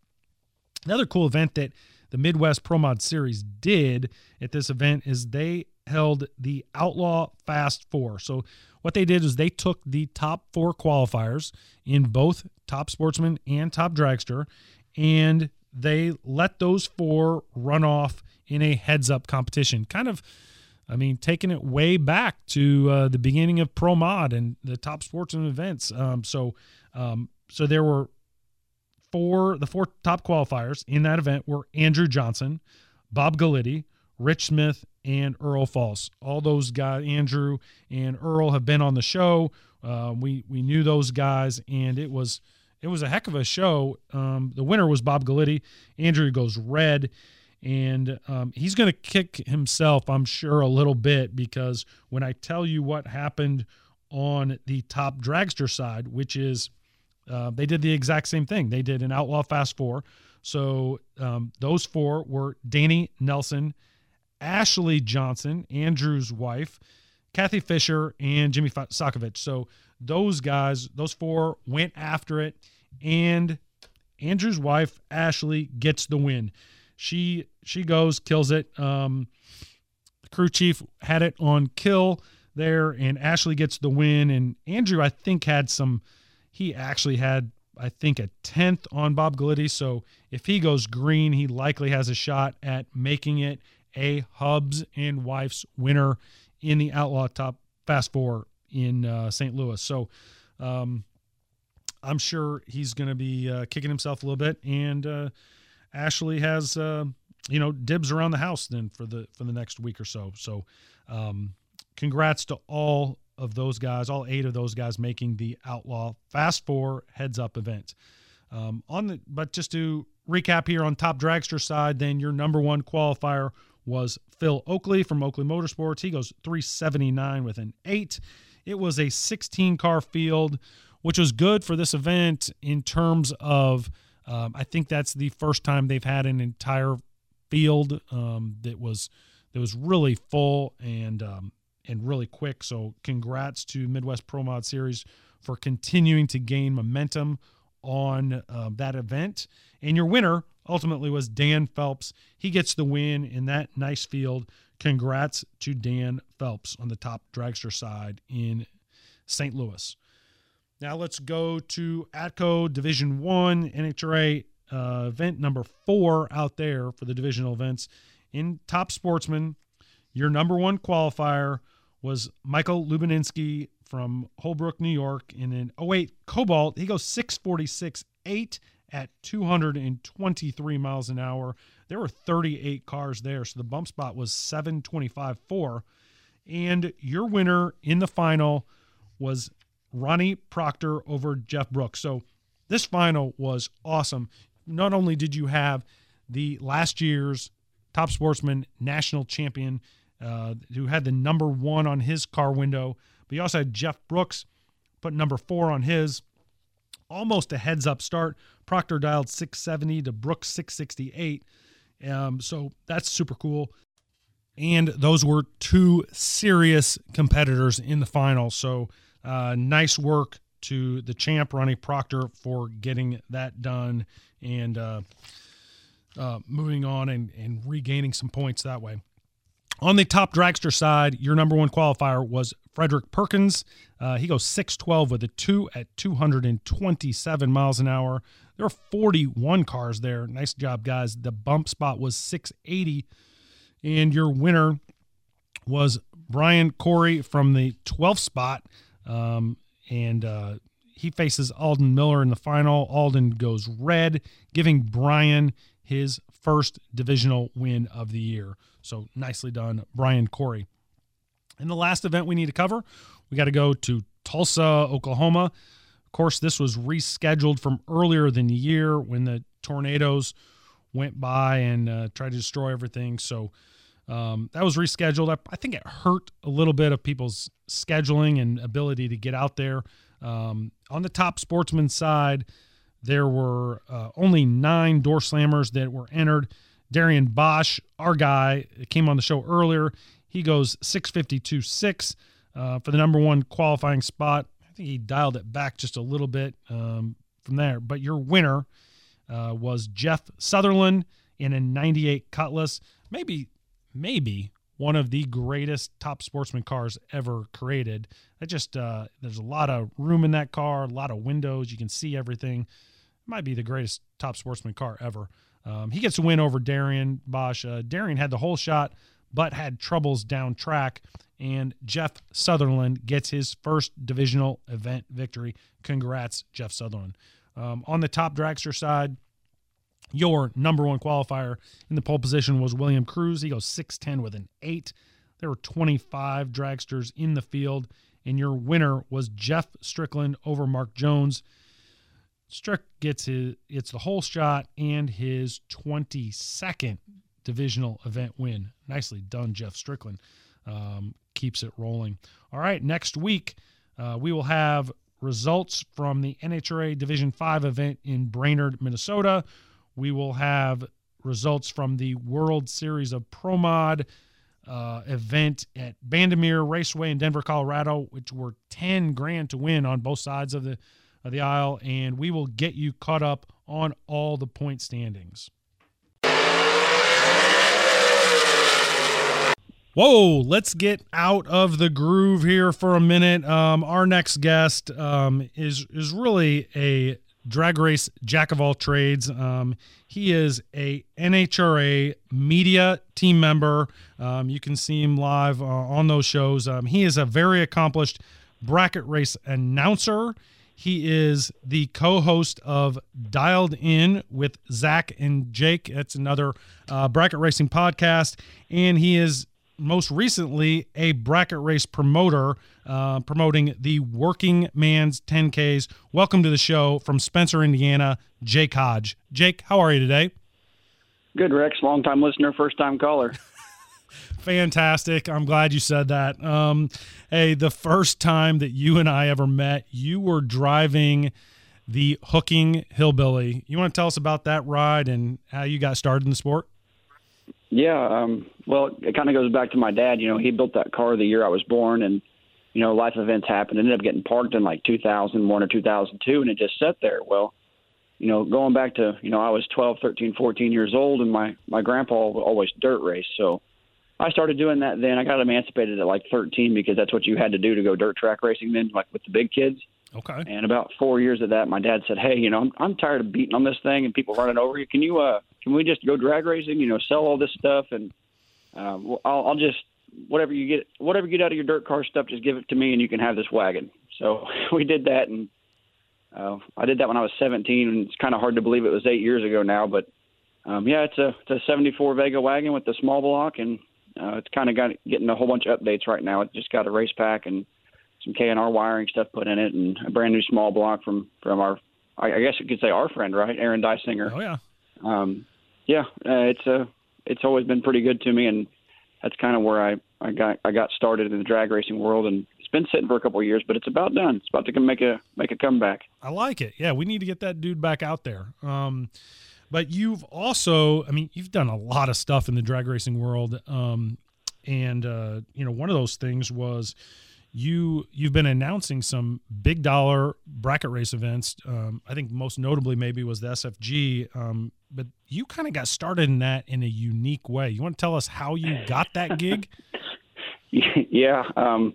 S2: another cool event that the Midwest Pro Mod Series did at this event is they held the Outlaw Fast Four. So what they did is they took the top four qualifiers in both top sportsman and top dragster, and they let those four run off in a heads up competition. Kind of, I mean, taking it way back to uh, the beginning of Pro Mod and the top Sportsman events. Um, so, um, so there were four, the four top qualifiers in that event were Andrew Johnson, Bob Galitti, Rich Smith, and Earl Falls. All those guys, Andrew and Earl, have been on the show. Uh, we we knew those guys, and it was it was a heck of a show. Um, the winner was Bob Galitti. Andrew goes red, and um, he's going to kick himself, I'm sure, a little bit because when I tell you what happened on the top dragster side, which is uh, they did the exact same thing. They did an outlaw fast four. So um, those four were Danny Nelson, Ashley Johnson, Andrew's wife, Kathy Fisher, and Jimmy Sokovich. So those guys, those four went after it, and Andrew's wife Ashley gets the win. She she goes kills it. Um, crew chief had it on kill there, and Ashley gets the win. And Andrew, I think, had some. He actually had, I think, a tenth on Bob Galitti. So if he goes green, he likely has a shot at making it a Hubs and Wife's winner in the Outlaw Top Fast Four in uh, St. Louis. So um, I'm sure he's going to be uh, kicking himself a little bit. And uh, Ashley has, uh, you know, dibs around the house then for the for the next week or so. So um, congrats to all of those guys, all eight of those guys making the Outlaw Fast Four Heads Up event. Um, on the but just to recap here on top dragster side, then your number one qualifier was Phil Oakley from Oakley Motorsports. He goes 379 with an eight. It was a 16 car field, which was good for this event in terms of, um, I think that's the first time they've had an entire field um, that was that was really full and um, and really quick. So congrats to Midwest Pro Mod Series for continuing to gain momentum on uh, that event. And your winner ultimately was Dan Phelps. He gets the win in that nice field. Congrats to Dan Phelps on the top dragster side in St. Louis. Now let's go to ATCO Division One NHRA uh, event number four out there for the divisional events. In Top Sportsman, your number one qualifier was Michael Lubininski from Holbrook, New York, in an 08 Cobalt. He goes 646 8 at 223 miles an hour. There were 38 cars there, so the bump spot was 725 4. And your winner in the final was Ronnie Proctor over Jeff Brooks. So this final was awesome. Not only did you have the last year's top sportsman national champion uh, who had the number one on his car window, but you also had Jeff Brooks put number four on his almost a heads up start. Proctor dialed 670 to Brooks 668. Um, so that's super cool. And those were two serious competitors in the final. So uh, nice work to the champ, Ronnie Proctor, for getting that done and uh, uh, moving on and, and regaining some points that way. On the top dragster side, your number one qualifier was Frederick Perkins. Uh, he goes 612 with a two at 227 miles an hour. There are 41 cars there. Nice job, guys. The bump spot was 680. And your winner was Brian Corey from the 12th spot. Um, and uh, he faces Alden Miller in the final. Alden goes red, giving Brian his first divisional win of the year. So nicely done, Brian Corey. And the last event we need to cover, we got to go to Tulsa, Oklahoma. Of course, this was rescheduled from earlier than the year when the tornadoes went by and uh, tried to destroy everything. So um, that was rescheduled. I, I, think it hurt a little bit of people's scheduling and ability to get out there. Um, on the top sportsman side, there were uh, only nine door slammers that were entered. Darian Bosch, our guy, came on the show earlier. He goes 652 6 uh, for the number one qualifying spot. I think he dialed it back just a little bit um, from there. But your winner uh, was Jeff Sutherland in a 98 Cutlass. Maybe, maybe one of the greatest top sportsman cars ever created. It just uh, there's a lot of room in that car, a lot of windows. You can see everything. Might be the greatest top sportsman car ever. Um, he gets a win over Darian Bosch. Uh, Darian had the whole shot, but had troubles down track. And Jeff Sutherland gets his first divisional event victory. Congrats, Jeff Sutherland. Um, on the top dragster side, your number one qualifier in the pole position was William Cruz. He goes 6'10 with an 8. There were 25 dragsters in the field, and your winner was Jeff Strickland over Mark Jones. Strick gets his it's the whole shot and his 22nd divisional event win. Nicely done, Jeff Strickland. Um, keeps it rolling. All right, next week uh, we will have results from the NHRA Division 5 event in Brainerd, Minnesota. We will have results from the World Series of Pro Mod uh, event at Bandimere Raceway in Denver, Colorado, which were 10 grand to win on both sides of the of the aisle, and we will get you caught up on all the point standings. Whoa, let's get out of the groove here for a minute. Um, our next guest um, is is really a drag race jack of all trades. Um, he is a NHRA media team member. Um, you can see him live uh, on those shows. Um, he is a very accomplished bracket race announcer. He is the co-host of Dialed In with Zach and Jake. That's another uh, bracket racing podcast, and he is most recently a bracket race promoter uh, promoting the Working Man's 10Ks. Welcome to the show from Spencer, Indiana, Jake Hodge. Jake, how are you today?
S4: Good, Rex. Long time listener, first time caller.
S2: Fantastic. I'm glad you said that. Um, hey, the first time that you and I ever met, you were driving the Hooking Hillbilly. You want to tell us about that ride and how you got started in the sport?
S4: Yeah, um, well, it kind of goes back to my dad. You know, he built that car the year I was born, and you know, life events happened. It ended up getting parked in like 2001 or 2002, and it just sat there. Well, you know, going back to you know, I was 12, 13, 14 years old, and my my grandpa always dirt raced, so I started doing that. Then I got emancipated at like 13 because that's what you had to do to go dirt track racing then, like with the big kids.
S2: Okay.
S4: And about four years of that, my dad said, "Hey, you know, I'm I'm tired of beating on this thing and people running over you. Can you uh can we just go drag racing? You know, sell all this stuff and uh, I'll, I'll just whatever you get whatever you get out of your dirt car stuff, just give it to me and you can have this wagon." So we did that and uh, I did that when I was 17, and it's kind of hard to believe it was eight years ago now. But um, yeah, it's a it's a 74 Vega wagon with the small block, and uh, it's kind of got getting a whole bunch of updates right now. It just got a race pack and some K&R wiring stuff put in it, and a brand new small block from from our, I, I guess you could say our friend, right, Aaron Dysinger.
S2: Oh yeah.
S4: Um, yeah, uh, it's a it's always been pretty good to me, and that's kind of where I I got I got started in the drag racing world, and it's been sitting for a couple of years, but it's about done. It's about to make a make a comeback.
S2: I like it. Yeah, we need to get that dude back out there. Um, but you've also, I mean, you've done a lot of stuff in the drag racing world, um, and uh, you know, one of those things was you you've been announcing some big dollar bracket race events. Um, I think most notably maybe was the SFG, um, but you kind of got started in that in a unique way. You want to tell us how you got that gig?
S4: yeah. Um,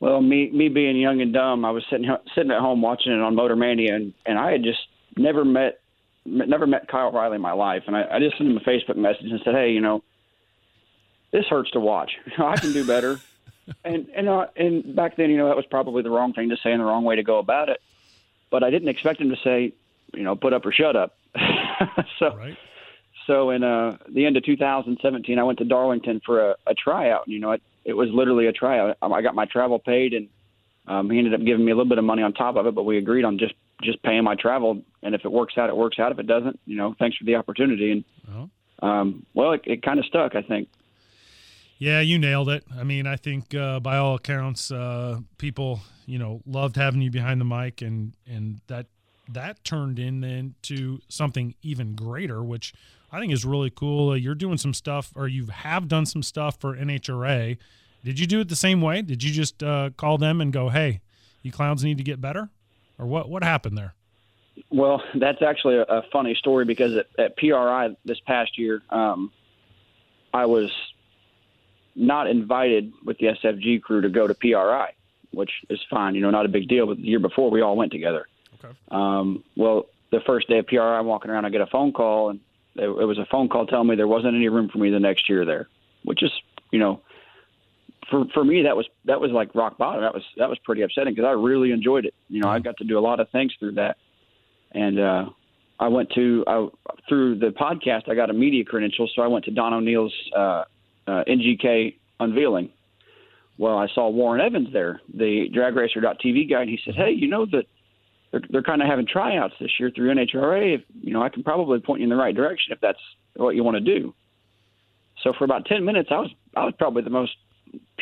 S4: well, me me being young and dumb, I was sitting sitting at home watching it on Motor Mania, and, and I had just never met never met Kyle Riley in my life, and I, I just sent him a Facebook message and said, "Hey, you know, this hurts to watch. I can do better." and and uh, and back then, you know, that was probably the wrong thing to say and the wrong way to go about it. But I didn't expect him to say, you know, put up or shut up. so,
S2: right.
S4: so in uh, the end of 2017, I went to Darlington for a, a tryout. And, you know, it, it was literally a tryout. I got my travel paid, and um, he ended up giving me a little bit of money on top of it. But we agreed on just just paying my travel, and if it works out, it works out. If it doesn't, you know, thanks for the opportunity. And um, well, it, it kind of stuck, I think.
S2: Yeah, you nailed it. I mean, I think uh, by all accounts, uh, people you know loved having you behind the mic, and and that that turned in then to something even greater, which I think is really cool. Uh, you're doing some stuff, or you have done some stuff for NHRA. Did you do it the same way? Did you just uh, call them and go, "Hey, you clowns need to get better," or what? What happened there?
S4: Well, that's actually a, a funny story because at, at PRI this past year, um, I was not invited with the SFG crew to go to PRI, which is fine, you know, not a big deal. But the year before, we all went together.
S2: Okay.
S4: Um, well, the first day of PRI, I'm walking around, I get a phone call, and it, it was a phone call telling me there wasn't any room for me the next year there, which is, you know, for for me that was that was like rock bottom. That was that was pretty upsetting because I really enjoyed it. You know, I got to do a lot of things through that, and uh, I went to I, through the podcast. I got a media credential, so I went to Don O'Neal's uh, uh, NGK unveiling. Well, I saw Warren Evans there, the DragRacer.tv guy, and he said, "Hey, you know that they're, they're kind of having tryouts this year through NHRA. If, you know, I can probably point you in the right direction if that's what you want to do." So for about ten minutes, I was I was probably the most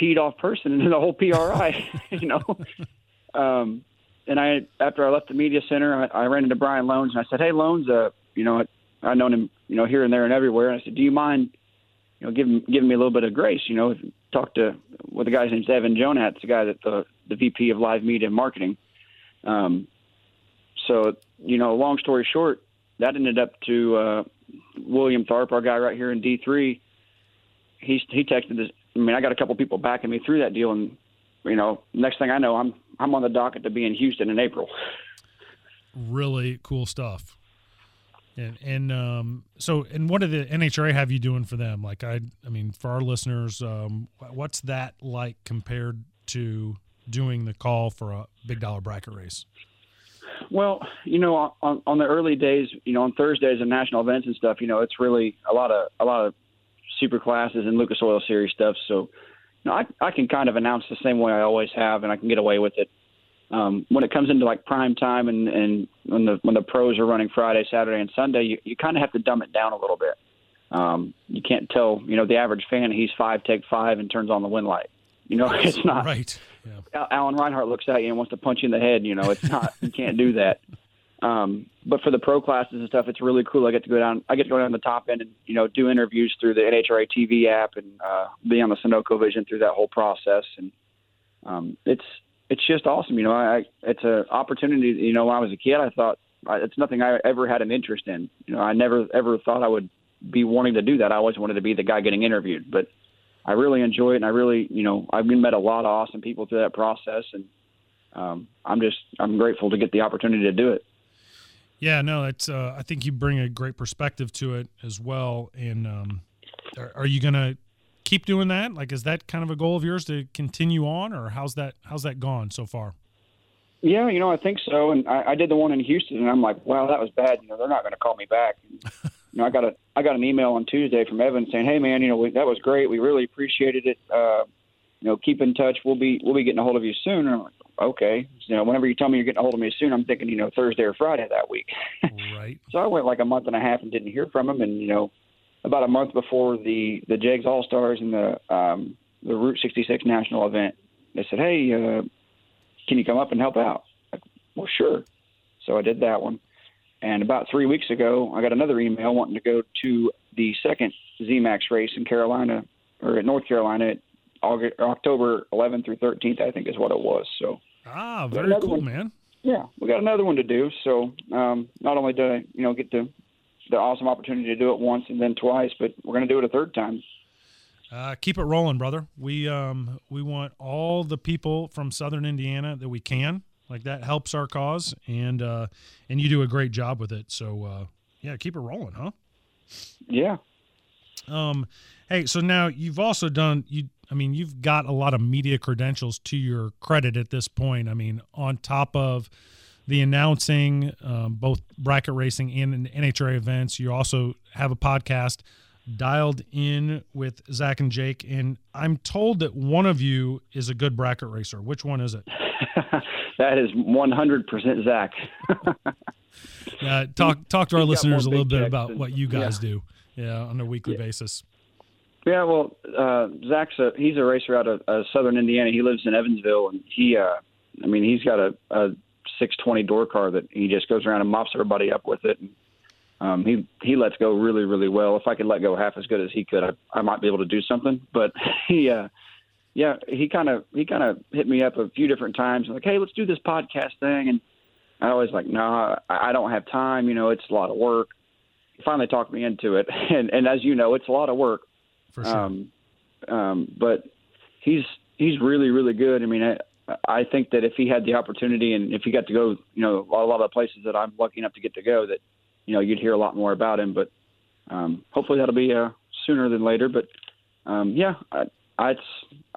S4: peed off person in the whole PRI, you know. Um, and I, after I left the media center, I, I ran into Brian Lohnes and I said, "Hey, Lohnes, uh, you know, I, I've known him, you know, here and there and everywhere." And I said, "Do you mind, you know, giving giving me a little bit of grace? You know, talk to well, the guy's name's Evan Jonat, the guy that the the VP of Live Media and Marketing." Um, so, you know, long story short, that ended up to uh, William Tharp, our guy right here in D three. He he texted this. I mean, I got a couple people backing me through that deal, and you know, next thing I know, I'm I'm on the docket to be in Houston in April.
S2: Really cool stuff. And and um, so and what did the NHRA have you doing for them? Like I I mean, for our listeners, um, what's that like compared to doing the call for a big dollar bracket race?
S4: Well, you know, on, on the early days, you know, on Thursdays and national events and stuff, you know, it's really a lot of a lot of super classes and Lucas Oil Series stuff. So, you know, I I can kind of announce the same way I always have, and I can get away with it. Um, when it comes into like prime time and and when the when the pros are running Friday, Saturday, and Sunday, you you kind of have to dumb it down a little bit. Um, you can't tell, you know, the average fan he's five, take five, and turns on the win light. You know, it's not
S2: right.
S4: Yeah. Alan Reinhart looks at you and wants to punch you in the head. You know, it's not. you can't do that. Um, but for the pro classes and stuff, it's really cool. I get to go down. I get to go down the top end and you know do interviews through the NHRA TV app and uh, be on the Sunoco Vision through that whole process. And um, it's it's just awesome. You know, I it's an opportunity. You know, when I was a kid, I thought it's nothing I ever had an interest in. You know, I never ever thought I would be wanting to do that. I always wanted to be the guy getting interviewed, but I really enjoy it, and I really, you know, I've met a lot of awesome people through that process, and um, I'm just I'm grateful to get the opportunity to do it.
S2: Yeah, no, it's. Uh, I think you bring a great perspective to it as well. And um, are, are, you gonna keep doing that? Like, is that kind of a goal of yours to continue on, or how's that how's that gone so far?
S4: Yeah, you know, I think so. And I, I did the one in Houston, and I'm like, wow, that was bad. You know, they're not going to call me back. you know, I got a I got an email on Tuesday from Evan saying, hey man, you know, we, that was great. We really appreciated it. Uh, you know, keep in touch. We'll be we'll be getting a hold of you soon. And I'm like, okay. You know, whenever you tell me you're getting a hold of me soon, I'm thinking, you know, Thursday or Friday that week.
S2: right.
S4: So I went like a month and a half and didn't hear from him. And you know, about a month before the the Jegs All Stars and the um, the Route 66 national event, they said, hey, uh, can you come up and help out? Like, well, sure. So I did that one. And about three weeks ago, I got another email wanting to go to the second ZMAX race in Carolina or in North Carolina August, October 11th through 13th, I think is what it was. So
S2: ah, very cool,
S4: one.
S2: man.
S4: Yeah, we got another one to do. So um, not only do I, you know get the the awesome opportunity to do it once and then twice, but we're going to do it a third time.
S2: Uh, keep it rolling, brother. We um, we want all the people from Southern Indiana that we can. Like that helps our cause, and uh, and you do a great job with it. So uh, yeah, keep it rolling, huh?
S4: Yeah.
S2: Um, hey, so now you've also done you I mean, you've got a lot of media credentials to your credit at this point. I mean, on top of the announcing, um, both bracket racing and NHRA events, you also have a podcast dialed in with Zach and Jake. And I'm told that one of you is a good bracket racer. Which one is it?
S4: that is 100% Zach.
S2: uh, talk talk to our listeners a little bit about what you guys yeah. do, yeah, on a weekly
S4: yeah.
S2: basis.
S4: Yeah, well, uh, Zach's a he's a racer out of uh, Southern Indiana. He lives in Evansville, and he, uh, I mean, he's got a, a 620 door car that he just goes around and mops everybody up with it. And, um, he he lets go really really well. If I could let go half as good as he could, I, I might be able to do something. But he, uh, yeah, he kind of he kind of hit me up a few different times, like, hey, let's do this podcast thing, and I always like, no, nah, I, don't have time. You know, it's a lot of work. He finally talked me into it, and and as you know, it's a lot of work
S2: for sure.
S4: Um, um, but he's he's really really good. I mean, I, I think that if he had the opportunity and if he got to go, you know, a lot of the places that I'm lucky enough to get to go, that you know you'd hear a lot more about him. But um, hopefully that'll be uh, sooner than later. But um, yeah, I, I,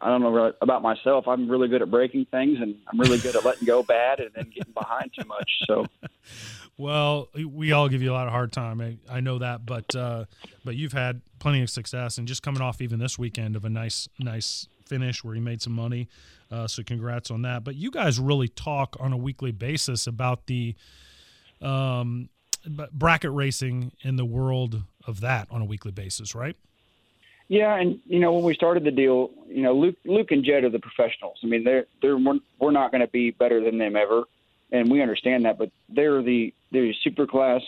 S4: I don't know about myself. I'm really good at breaking things, and I'm really good at letting go bad and then getting behind too much. So,
S2: well, we all give you a lot of hard time. I, I know that, but uh, but you've had plenty of success, and just coming off even this weekend of a nice nice finish where you made some money. Uh, so congrats on that. But you guys really talk on a weekly basis about the um, bracket racing in the world of that on a weekly basis, right?
S4: Yeah, and you know when we started the deal, you know Luke, Luke and Jed are the professionals. I mean, they're they're we're, we're not going to be better than them ever, and we understand that. But they're the they're super class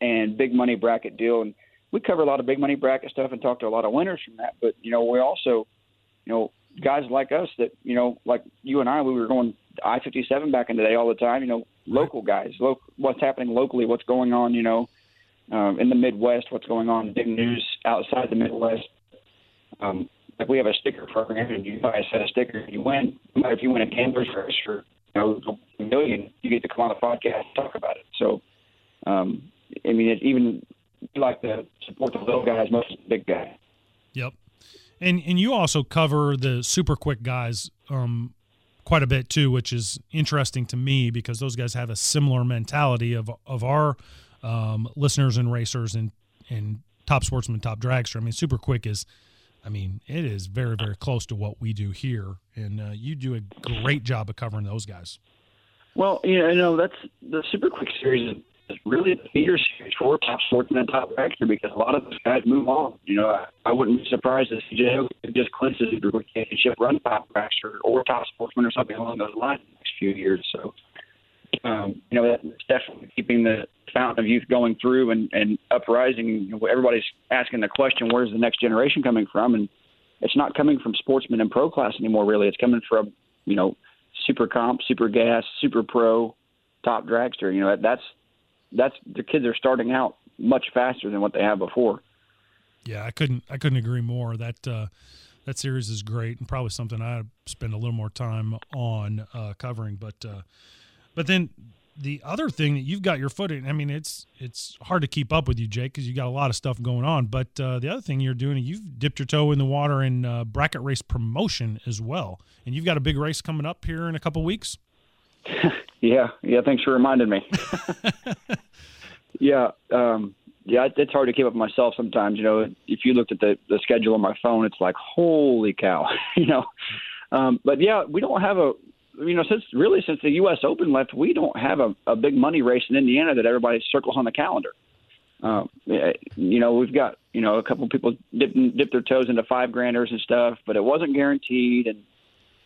S4: and big money bracket deal, and we cover a lot of big money bracket stuff and talk to a lot of winners from that. But you know we also, you know, guys like us that you know like you and I, we were going I fifty seven back in the day all the time. You know, local guys, local, what's happening locally, what's going on. You know. Um, in the Midwest, what's going on, big news outside the Midwest um, like we have a sticker program, and you guys set a sticker, and you win. No matter if you win a gambler's race or know a million, you get to come on the podcast and talk about it. So, um, I mean, it even we like to support the little guys most of the big guys.
S2: Yep, and and you also cover the super quick guys um, quite a bit too, which is interesting to me because those guys have a similar mentality of of our um, listeners and racers and and top sportsmen, top dragster. I mean, super quick is I mean, it is very, very close to what we do here, and uh, you do a great job of covering those guys.
S4: Well, you know, that's the Super Quick series is really the feeder series for top sportsman and top dragster because a lot of those guys move on. You know, I, I wouldn't be surprised if CJ just clinches the championship run top dragster or top sportsman or something along those lines in the next few years. So, um, you know, that's definitely keeping the fountain of youth going through and, and uprising. You know, everybody's asking the question, where's the next generation coming from? And it's not coming from sportsmen and pro class anymore, really. It's coming from, you know, super comp, super gas, super pro, top dragster. You know, that's, that's, the kids are starting out much faster than what they have before.
S2: Yeah, I couldn't, I couldn't agree more. That, uh, that series is great and probably something I spend a little more time on uh, covering. But uh, but then the other thing that you've got your foot in, I mean, it's it's hard to keep up with you, Jake, because you got a lot of stuff going on. But uh, the other thing you're doing, you've dipped your toe in the water in uh, bracket race promotion as well, and you've got a big race coming up here in a couple weeks.
S4: yeah, yeah. Thanks for reminding me. yeah, um, yeah. It's hard to keep up with myself sometimes. You know, if you looked at the the schedule on my phone, it's like, holy cow. you know. Um, but yeah, we don't have a you know, since really since the U.S. Open left, we don't have a, a big money race in Indiana that everybody circles on the calendar. Uh, you know, we've got you know a couple people dip, dip their toes into five granders and stuff, but it wasn't guaranteed, and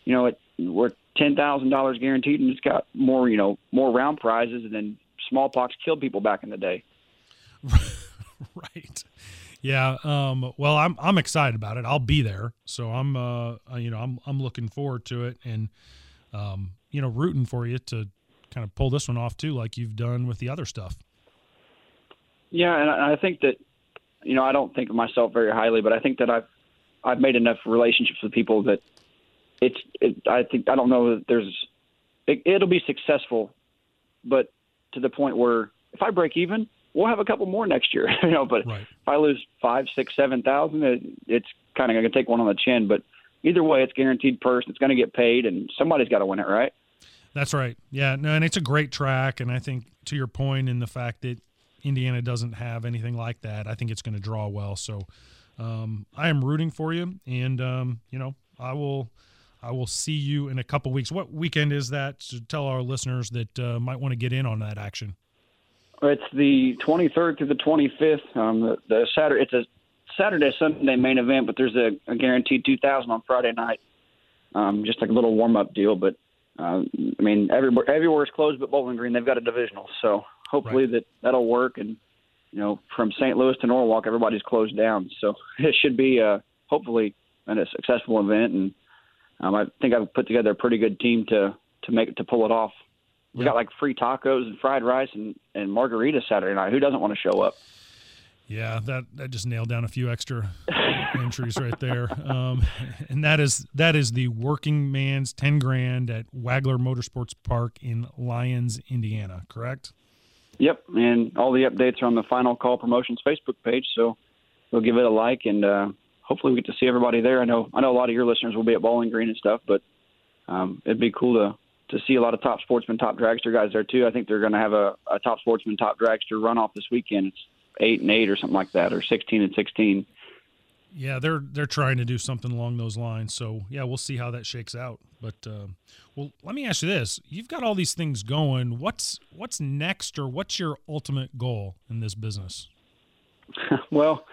S4: you know, it, we're ten thousand dollars guaranteed, and it's got more you know more round prizes than smallpox killed people back in the day.
S2: right. Yeah. Um, well, I'm I'm excited about it. I'll be there, so I'm uh, you know I'm I'm looking forward to it, and um, you know, rooting for you to kind of pull this one off too, like you've done with the other stuff.
S4: Yeah, and I think that, you know, I don't think of myself very highly, but I think that I've I've made enough relationships with people that it's. It, I think I don't know that there's. It, it'll be successful, but to the point where if I break even, we'll have a couple more next year. you know, but
S2: right.
S4: if I lose five, six, seven thousand, it, it's kind of going to take one on the chin. But either way, it's guaranteed purse. It's going to get paid, and somebody's got to win it, right?
S2: That's right. Yeah, no, and it's a great track, and I think to your point in the fact that Indiana doesn't have anything like that, I think it's going to draw well. So um, I am rooting for you, and um, you know I will. I will see you in a couple weeks. What weekend is that? To tell our listeners that uh, might want to get in on that action.
S4: It's the 23rd to the 25th. Um, the, the Saturday. It's a Saturday, Sunday main event, but there's a, a guaranteed 2000 on Friday night. Um, just like a little warm up deal, but uh, I mean, everywhere everywhere is closed but Bowling Green. They've got a divisional, so hopefully right. that that'll work. And you know, from St. Louis to Norwalk, everybody's closed down, so it should be uh, hopefully a successful event. And um, I think I've put together a pretty good team to to make it to pull it off. We got like free tacos and fried rice and and margaritas Saturday night. Who doesn't want to show up?
S2: Yeah, that that just nailed down a few extra entries right there. Um, and that is that is the working man's ten grand at Wagler Motorsports Park in Lyons, Indiana. Correct?
S4: Yep, and all the updates are on the Final Call Promotions Facebook page. So we'll give it a like, and uh, hopefully we get to see everybody there. I know I know a lot of your listeners will be at Bowling Green and stuff, but um, it'd be cool to to see a lot of top sportsman, top dragster guys there too. I think they're going to have a, a top sportsman, top dragster runoff this weekend. It's eight and eight or something like that, or sixteen and sixteen.
S2: Yeah, they're they're trying to do something along those lines. So yeah, we'll see how that shakes out. But uh, well, let me ask you this: You've got all these things going. What's what's next, or what's your ultimate goal in this business?
S4: well,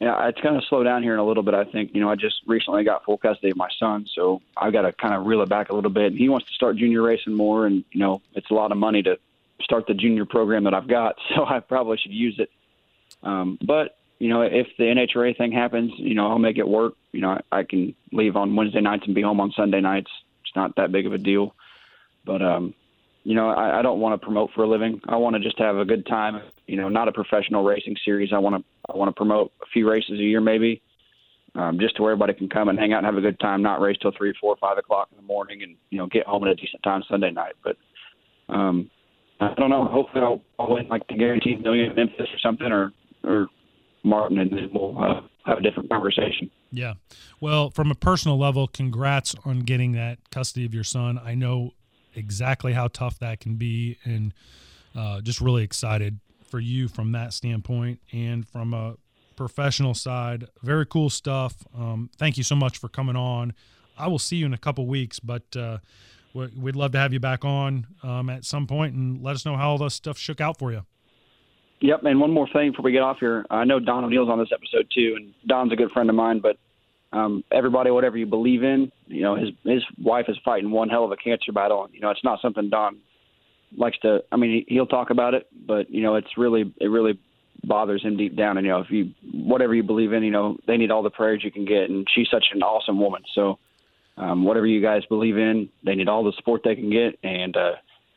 S4: yeah, it's going to slow down here in a little bit. I think you know I just recently got full custody of my son, so I've got to kind of reel it back a little bit. And He wants to start junior racing more, and you know it's a lot of money to start the junior program that I've got, so I probably should use it. Um, but you know, if the NHRA thing happens, you know, I'll make it work. You know, I, I can leave on Wednesday nights and be home on Sunday nights. It's not that big of a deal. But um, you know, I, I don't want to promote for a living. I want to just have a good time. You know, not a professional racing series. I want to I want to promote a few races a year, maybe, um, just to where everybody can come and hang out and have a good time. Not race till three, four, five o'clock in the morning, and you know, get home at a decent time Sunday night. But um, I don't know. Hopefully, I'll, I'll win like the guaranteed million in Memphis or something, or or Martin, and then we'll uh, have a different conversation.
S2: Yeah. Well, from a personal level, congrats on getting that custody of your son. I know exactly how tough that can be, and uh, just really excited for you from that standpoint and from a professional side. Very cool stuff. Um, thank you so much for coming on. I will see you in a couple weeks, but uh, we'd love to have you back on um, at some point and let us know how all this stuff shook out for you.
S4: Yep, and one more thing before we get off here. I know Don O'Neal's on this episode too, and Don's a good friend of mine. But um, everybody, whatever you believe in, you know, his his wife is fighting one hell of a cancer battle. You know, it's not something Don likes to. I mean, he'll talk about it, but you know, it's really it really bothers him deep down. And you know, if you whatever you believe in, you know, they need all the prayers you can get. And she's such an awesome woman. So um, whatever you guys believe in, they need all the support they can get. And uh,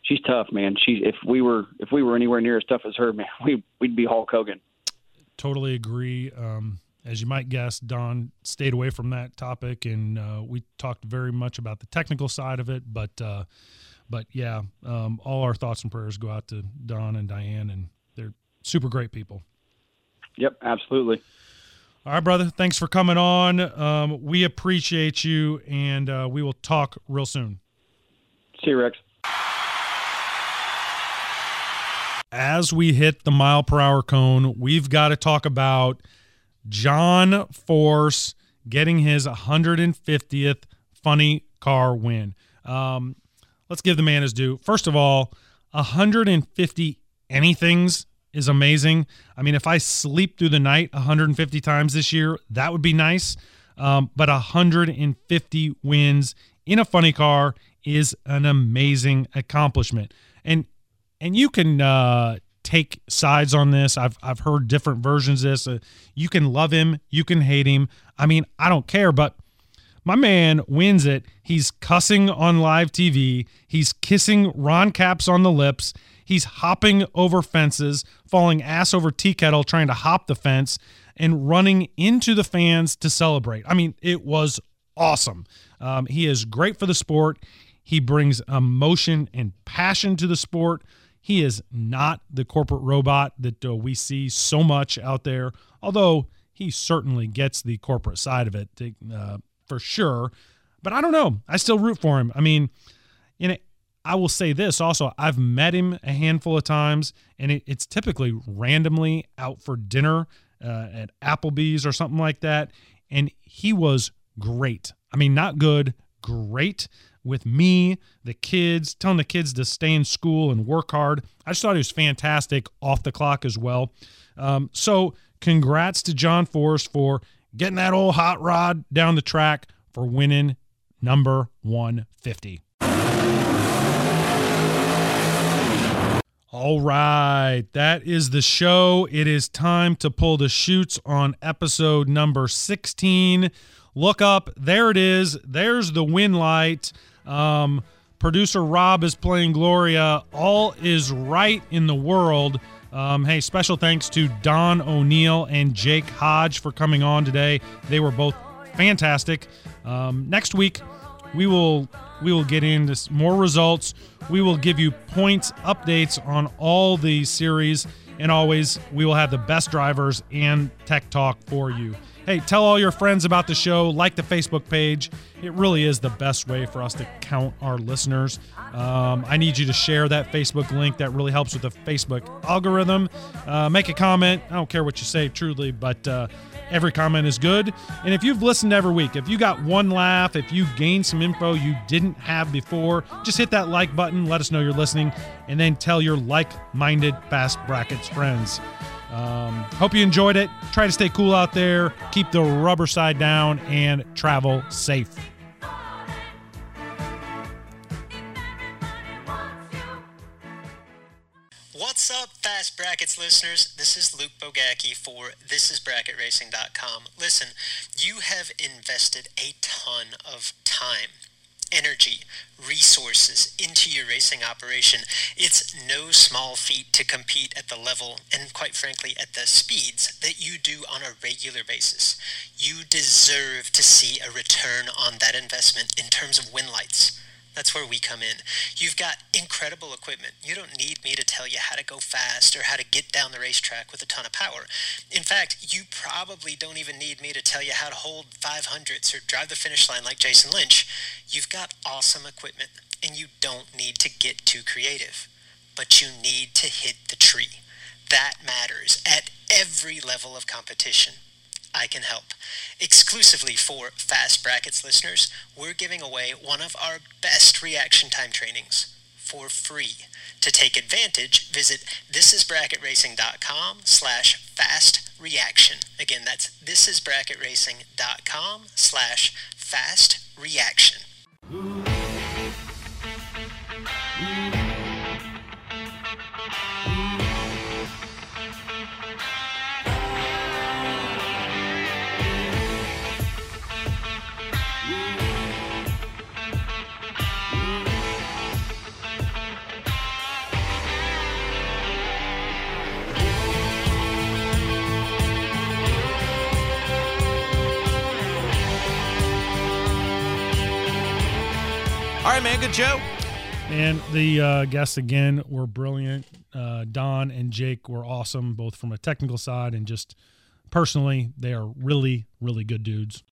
S4: she's tough, man. She if we were if we were anywhere near as tough as her, man, we we'd be Hulk Hogan.
S2: Totally agree. Um, as you might guess, Don stayed away from that topic, and uh, we talked very much about the technical side of it. But uh, but yeah, um, all our thoughts and prayers go out to Don and Diane, and they're super great people.
S4: Yep, absolutely.
S2: All right, brother. Thanks for coming on. Um, we appreciate you, and uh, we will talk real soon.
S4: See you, Rex.
S2: As we hit the mile per hour cone, we've got to talk about John Force getting his 150th funny car win. Um, let's give the man his due. First of all, 150 anythings is amazing. I mean, if I sleep through the night 150 times this year, that would be nice. Um, but 150 wins in a funny car is an amazing accomplishment. And and you can uh, take sides on this. I've I've heard different versions of this. Uh, you can love him, you can hate him. I mean, I don't care, but my man wins it. He's cussing on live TV. He's kissing Ron Capps on the lips. He's hopping over fences, falling ass over tea kettle, trying to hop the fence, and running into the fans to celebrate. I mean, it was awesome. Um, he is great for the sport. He brings emotion and passion to the sport. He is not the corporate robot that uh, we see so much out there, although he certainly gets the corporate side of it uh, for sure. But I don't know. I still root for him. I mean, you know, I will say this also. I've met him a handful of times, and it, it's typically randomly out for dinner uh, at Applebee's or something like that. And he was great. I mean, not good, great with me, the kids, telling the kids to stay in school and work hard. I just thought he was fantastic off the clock as well. Um, so, congrats to John Force for getting that old hot rod down the track for winning number 150. All right, that is the show. It is time to pull the shoots on episode number 16. Look up, there it is. There's the win light. Um, producer Rob is playing Gloria. All is right in the world. Um, hey, special thanks to Don O'Neal and Jake Hodge for coming on today. They were both fantastic. Um, next week, we will we will get into more results. We will give you points updates on all the series, and always we will have the best drivers and tech talk for you. Hey, tell all your friends about the show, like the Facebook page. It really is the best way for us to count our listeners. Um, I need you to share that Facebook link. That really helps with the Facebook algorithm. Uh, make a comment. I don't care what you say, truly, but uh, every comment is good. And if you've listened every week, if you got one laugh, if you gained some info you didn't have before, just hit that like button. Let us know you're listening, and then tell your like minded Fast Brackets friends. Um, hope you enjoyed it. Try to stay cool out there, keep the rubber side down, and travel safe.
S1: What's up, Fast Brackets listeners? This is Luke Bogacki for ThisIsBracketRacing.com. Listen, you have invested a ton of time energy, resources into your racing operation. It's no small feat to compete at the level and, quite frankly, at the speeds that you do on a regular basis. You deserve to see a return on that investment in terms of win lights. That's where we come in. You've got incredible equipment. You don't need me to tell you how to go fast or how to get down the racetrack with a ton of power. In fact, you probably don't even need me to tell you how to hold 500s or drive the finish line like Jason Lynch. You've got awesome equipment, and you don't need to get too creative. But you need to hit the tree. That matters at every level of competition. I can help. Exclusively for Fast Brackets listeners, we're giving away one of our best reaction time trainings for free. To take advantage, visit thisisbracketracing.com slash fast reaction. Again, that's thisisbracketracing.com slash fast reaction.
S5: All right, man. Good show.
S2: And the uh, guests again were brilliant. Uh, Don and Jake were awesome, both from a technical side and just personally. They are really, really good dudes.